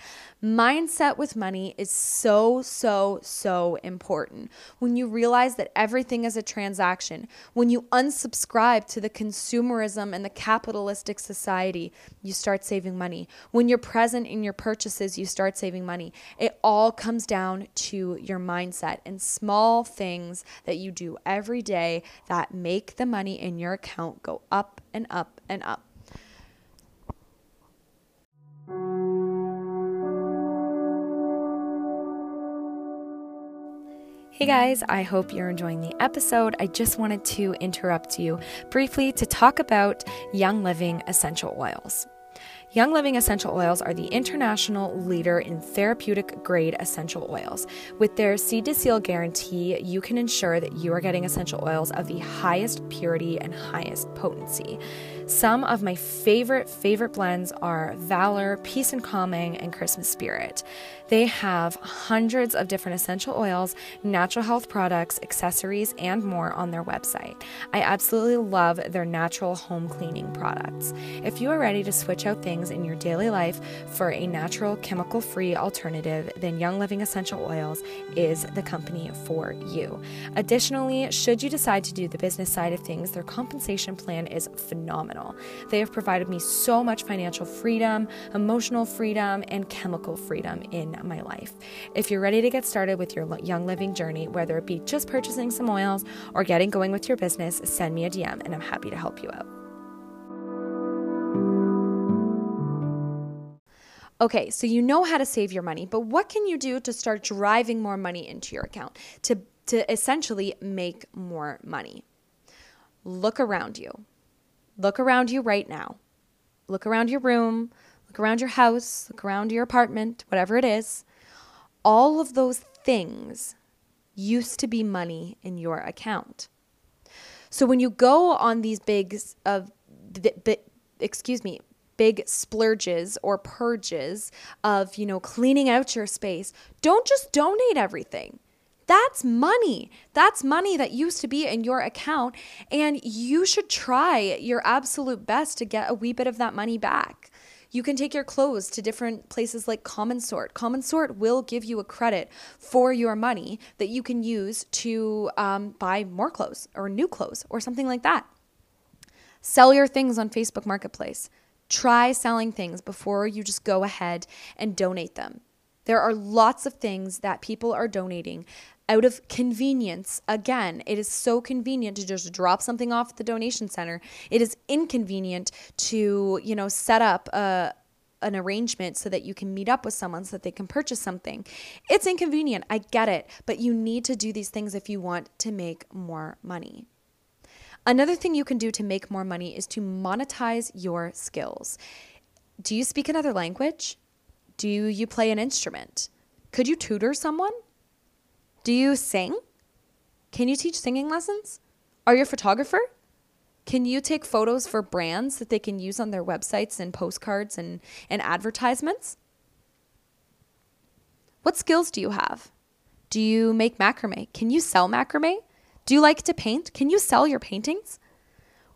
Mindset with money is so, so, so important. When you realize that everything is a transaction, when you unsubscribe to the consumerism and the capitalistic society, you start saving money. When you're present in your purchases, you start saving money. It all comes down to your mindset and small things that you do every day that make the money in your account go up and up and up. Hey guys, I hope you're enjoying the episode. I just wanted to interrupt you briefly to talk about Young Living essential oils. Young Living essential oils are the international leader in therapeutic grade essential oils. With their seed to seal guarantee, you can ensure that you are getting essential oils of the highest purity and highest potency. Some of my favorite, favorite blends are Valor, Peace and Calming, and Christmas Spirit. They have hundreds of different essential oils, natural health products, accessories, and more on their website. I absolutely love their natural home cleaning products. If you are ready to switch out things in your daily life for a natural, chemical free alternative, then Young Living Essential Oils is the company for you. Additionally, should you decide to do the business side of things, their compensation plan is phenomenal. They have provided me so much financial freedom, emotional freedom, and chemical freedom in my life. If you're ready to get started with your young living journey, whether it be just purchasing some oils or getting going with your business, send me a DM and I'm happy to help you out. Okay, so you know how to save your money, but what can you do to start driving more money into your account to, to essentially make more money? Look around you. Look around you right now. Look around your room. Look around your house, look around your apartment, whatever it is. All of those things used to be money in your account. So when you go on these big of uh, excuse me, big splurges or purges of, you know, cleaning out your space, don't just donate everything. That's money. That's money that used to be in your account. And you should try your absolute best to get a wee bit of that money back. You can take your clothes to different places like Common Sort. Common Sort will give you a credit for your money that you can use to um, buy more clothes or new clothes or something like that. Sell your things on Facebook Marketplace. Try selling things before you just go ahead and donate them. There are lots of things that people are donating out of convenience. Again, it is so convenient to just drop something off at the donation center. It is inconvenient to, you know, set up a an arrangement so that you can meet up with someone so that they can purchase something. It's inconvenient, I get it, but you need to do these things if you want to make more money. Another thing you can do to make more money is to monetize your skills. Do you speak another language? Do you play an instrument? Could you tutor someone? Do you sing? Can you teach singing lessons? Are you a photographer? Can you take photos for brands that they can use on their websites and postcards and, and advertisements? What skills do you have? Do you make macrame? Can you sell macrame? Do you like to paint? Can you sell your paintings?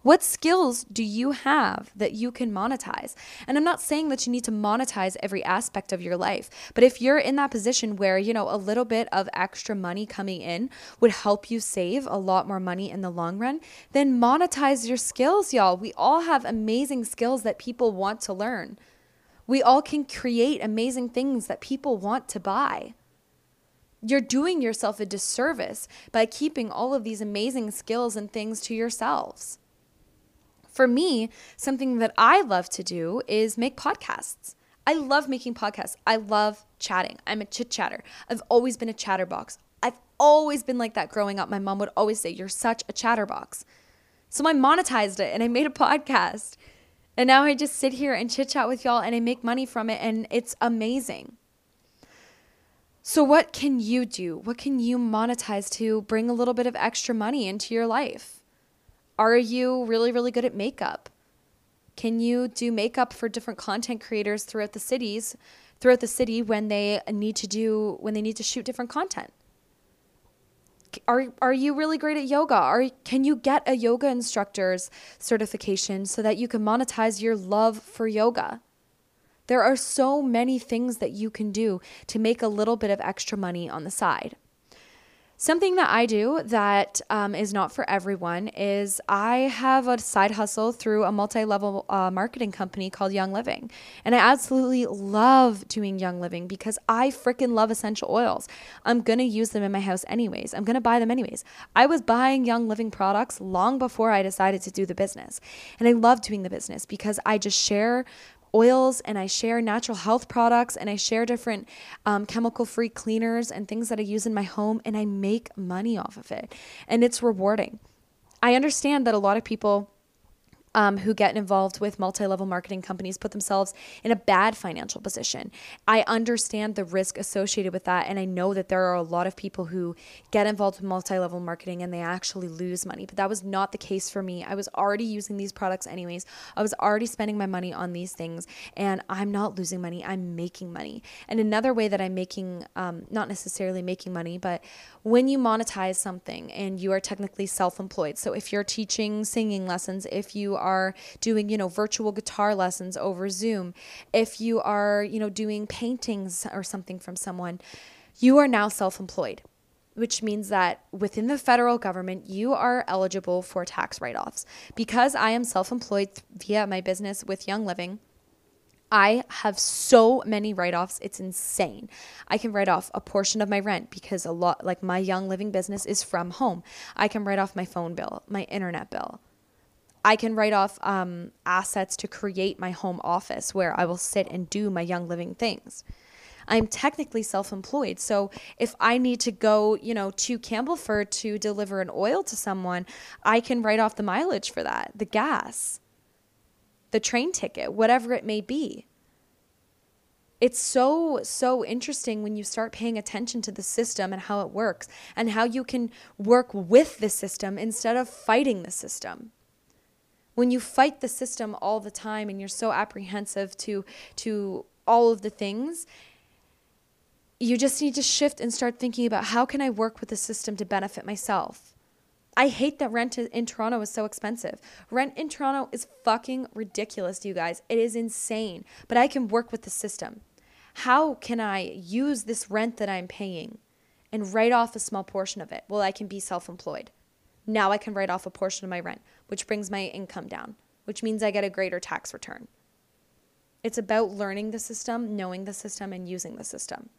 What skills do you have that you can monetize? And I'm not saying that you need to monetize every aspect of your life, but if you're in that position where, you know, a little bit of extra money coming in would help you save a lot more money in the long run, then monetize your skills, y'all. We all have amazing skills that people want to learn. We all can create amazing things that people want to buy. You're doing yourself a disservice by keeping all of these amazing skills and things to yourselves. For me, something that I love to do is make podcasts. I love making podcasts. I love chatting. I'm a chit chatter. I've always been a chatterbox. I've always been like that growing up. My mom would always say, You're such a chatterbox. So I monetized it and I made a [laughs] podcast. And now I just sit here and chit chat with y'all and I make money from it and it's amazing. So, what can you do? What can you monetize to bring a little bit of extra money into your life? Are you really, really good at makeup? Can you do makeup for different content creators throughout the cities, throughout the city when they need to do when they need to shoot different content? Are are you really great at yoga? Are can you get a yoga instructor's certification so that you can monetize your love for yoga? There are so many things that you can do to make a little bit of extra money on the side. Something that I do that um, is not for everyone is I have a side hustle through a multi level uh, marketing company called Young Living. And I absolutely love doing Young Living because I freaking love essential oils. I'm going to use them in my house anyways. I'm going to buy them anyways. I was buying Young Living products long before I decided to do the business. And I love doing the business because I just share oils and I share natural health products and I share different um, chemical free cleaners and things that I use in my home and I make money off of it. And it's rewarding. I understand that a lot of people um, who get involved with multi level marketing companies put themselves in a bad financial position. I understand the risk associated with that. And I know that there are a lot of people who get involved with multi level marketing and they actually lose money. But that was not the case for me. I was already using these products anyways. I was already spending my money on these things and I'm not losing money. I'm making money. And another way that I'm making, um, not necessarily making money, but when you monetize something and you are technically self employed. So if you're teaching singing lessons, if you are doing, you know, virtual guitar lessons over Zoom, if you are, you know, doing paintings or something from someone, you are now self employed which means that within the federal government, you are eligible for tax write offs. Because I am self employed via my business with Young Living, I have so many write offs. It's insane. I can write off a portion of my rent because a lot, like my Young Living business is from home. I can write off my phone bill, my internet bill. I can write off um, assets to create my home office where I will sit and do my young living things. I'm technically self employed. So if I need to go, you know, to Campbellford to deliver an oil to someone, I can write off the mileage for that, the gas, the train ticket, whatever it may be. It's so, so interesting when you start paying attention to the system and how it works and how you can work with the system instead of fighting the system when you fight the system all the time and you're so apprehensive to to all of the things you just need to shift and start thinking about how can I work with the system to benefit myself. I hate that rent in Toronto is so expensive. Rent in Toronto is fucking ridiculous, you guys. It is insane. But I can work with the system. How can I use this rent that I'm paying and write off a small portion of it? Well, I can be self employed. Now I can write off a portion of my rent, which brings my income down, which means I get a greater tax return. It's about learning the system, knowing the system, and using the system.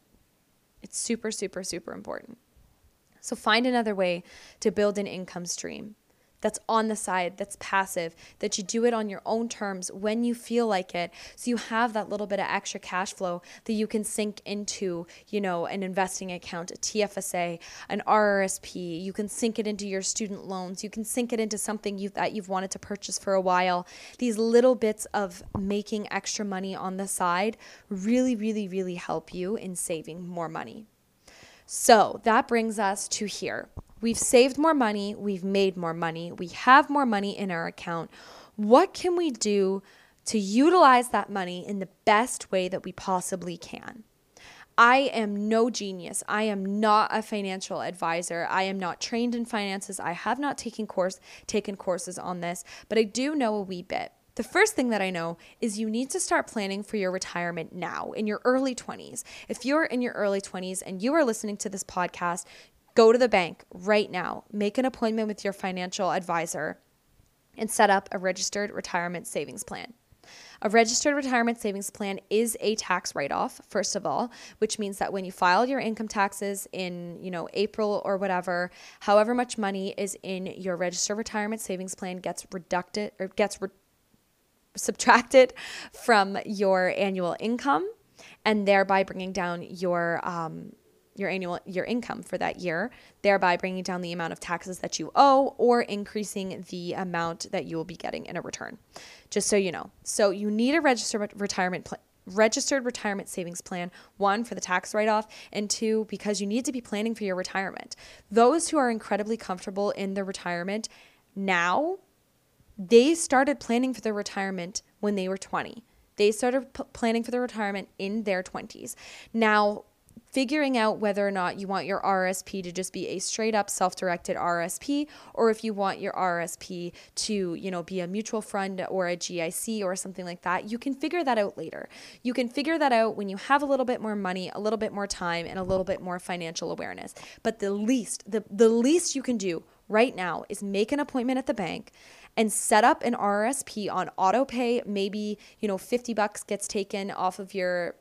It's super, super, super important. So find another way to build an income stream that's on the side, that's passive, that you do it on your own terms when you feel like it. So you have that little bit of extra cash flow that you can sink into, you know, an investing account, a TFSA, an RRSP. You can sink it into your student loans. You can sink it into something you that you've wanted to purchase for a while. These little bits of making extra money on the side really, really, really help you in saving more money. So that brings us to here. We've saved more money, we've made more money, we have more money in our account. What can we do to utilize that money in the best way that we possibly can? I am no genius. I am not a financial advisor. I am not trained in finances. I have not taken course taken courses on this, but I do know a wee bit. The first thing that I know is you need to start planning for your retirement now in your early 20s. If you're in your early 20s and you are listening to this podcast, go to the bank right now. Make an appointment with your financial advisor and set up a registered retirement savings plan. A registered retirement savings plan is a tax write-off, first of all, which means that when you file your income taxes in, you know, April or whatever, however much money is in your registered retirement savings plan gets reducted or gets re- subtracted from your annual income and thereby bringing down your um, your annual your income for that year, thereby bringing down the amount of taxes that you owe or increasing the amount that you will be getting in a return. Just so you know. So you need a registered retirement plan registered retirement savings plan, one for the tax write off, and two because you need to be planning for your retirement. Those who are incredibly comfortable in their retirement now, they started planning for their retirement when they were 20. They started p- planning for their retirement in their 20s. Now, figuring out whether or not you want your RSP to just be a straight up self-directed RSP or if you want your RSP to, you know, be a mutual fund or a GIC or something like that, you can figure that out later. You can figure that out when you have a little bit more money, a little bit more time and a little bit more financial awareness. But the least the the least you can do right now is make an appointment at the bank and set up an RSP on auto pay. Maybe, you know, 50 bucks gets taken off of your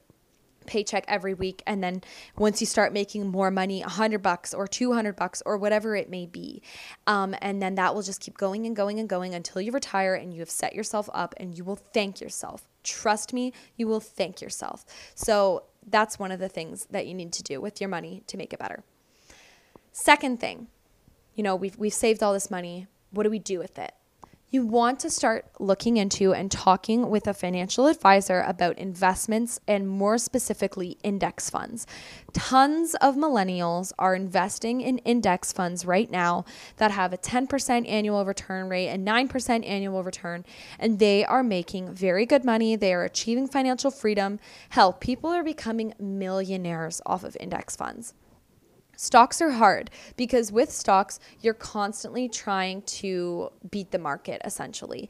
paycheck every week and then once you start making more money 100 bucks or 200 bucks or whatever it may be. Um, and then that will just keep going and going and going until you retire and you have set yourself up and you will thank yourself. Trust me you will thank yourself. So that's one of the things that you need to do with your money to make it better. Second thing you know we've, we've saved all this money. What do we do with it you want to start looking into and talking with a financial advisor about investments and more specifically index funds. Tons of millennials are investing in index funds right now that have a 10% annual return rate and 9% annual return, and they are making very good money. They are achieving financial freedom. Hell, people are becoming millionaires off of index funds. Stocks are hard because with stocks, you're constantly trying to beat the market essentially.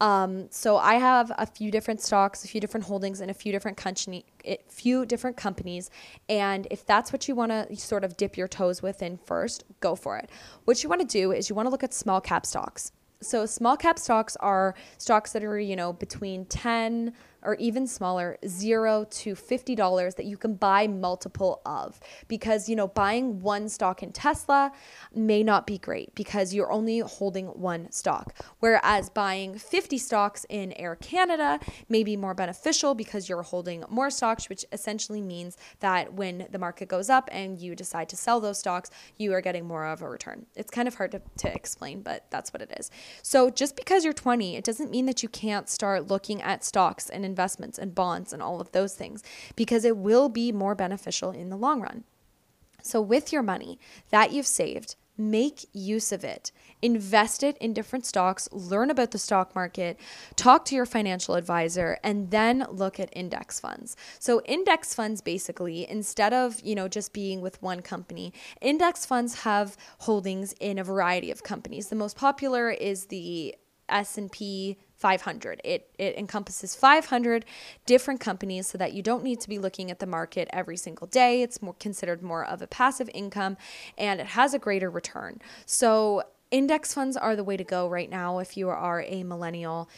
Um, so I have a few different stocks, a few different holdings, and a few different company, few different companies. And if that's what you want to sort of dip your toes within first, go for it. What you want to do is you want to look at small cap stocks. So small cap stocks are stocks that are, you know, between 10 or even smaller, zero to $50 that you can buy multiple of. Because, you know, buying one stock in Tesla may not be great because you're only holding one stock. Whereas buying 50 stocks in Air Canada may be more beneficial because you're holding more stocks, which essentially means that when the market goes up and you decide to sell those stocks, you are getting more of a return. It's kind of hard to, to explain, but that's what it is. So just because you're 20, it doesn't mean that you can't start looking at stocks and investments and bonds and all of those things because it will be more beneficial in the long run. So, with your money that you've saved, make use of it. Invest it in different stocks, learn about the stock market, talk to your financial advisor, and then look at index funds. So index funds basically, instead of, you know, just being with one company, index funds have holdings in a variety of companies. The most popular is the S&P 500. It it encompasses 500 different companies so that you don't need to be looking at the market every single day. It's more considered more of a passive income and it has a greater return. So index funds are the way to go right now if you are a millennial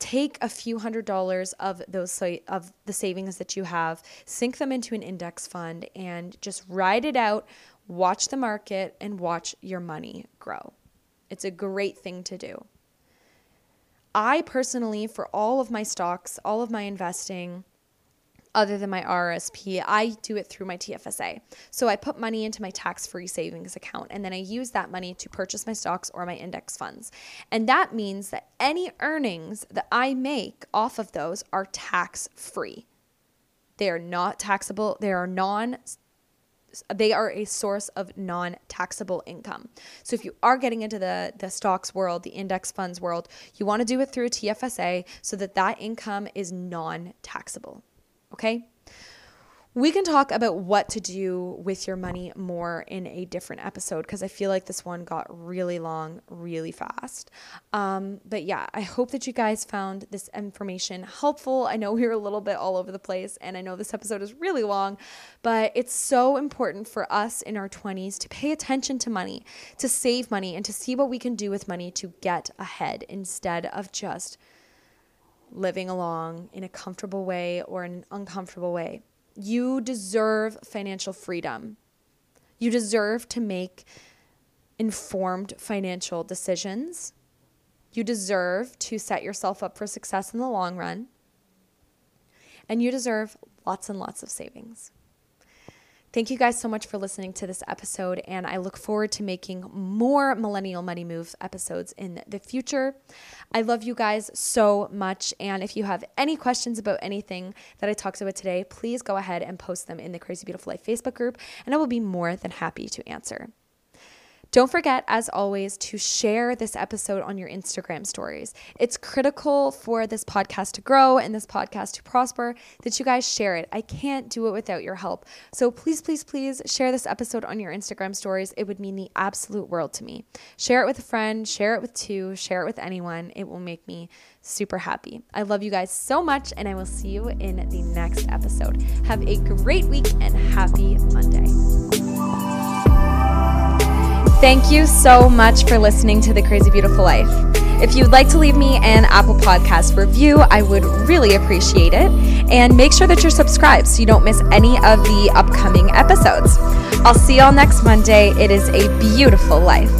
take a few hundred dollars of those of the savings that you have sink them into an index fund and just ride it out watch the market and watch your money grow it's a great thing to do I personally, for all of my stocks, all of my investing, other than my RSP, I do it through my TFSA. So I put money into my tax free savings account and then I use that money to purchase my stocks or my index funds. And that means that any earnings that I make off of those are tax free. They are not taxable, they are non they are a source of non-taxable income. So if you are getting into the the stocks world, the index funds world, you want to do it through TFSA so that that income is non-taxable. Okay? We can talk about what to do with your money more in a different episode because I feel like this one got really long really fast. Um, but yeah, I hope that you guys found this information helpful. I know [laughs] we are a little bit all over the place and I know this episode is really long, but it's so important for us in our 20s to pay attention to money, to save money, and to see what we can do with money to get ahead instead of just living along in a comfortable way or an uncomfortable way. You deserve financial freedom. You deserve to make informed financial decisions. You deserve to set yourself up for success in the long run. And you deserve lots and lots of savings. Thank you guys so much for listening to this episode, and I look forward to making more Millennial Money Moves episodes in the future. I love you guys so much, and if you have any questions about anything that I talked about today, please go ahead and post them in the Crazy Beautiful Life Facebook group, and I will be more than happy to answer. Don't forget, as always, to share this episode on your Instagram stories. It's critical for this podcast to grow and this podcast to prosper that you guys share it. I can't do it without your help. So please, please, please share this episode on your Instagram stories. It would mean the absolute world to me. Share it with a friend, share it with two, share it with anyone. It will make me super happy. I love you guys so much, and I will see you in the next episode. Have a great week and happy Monday. Thank you so much for listening to The Crazy Beautiful Life. If you'd like to leave me an Apple Podcast review, I would really appreciate it. And make sure that you're subscribed so you don't miss any of the upcoming episodes. I'll see y'all next Monday. It is a beautiful life.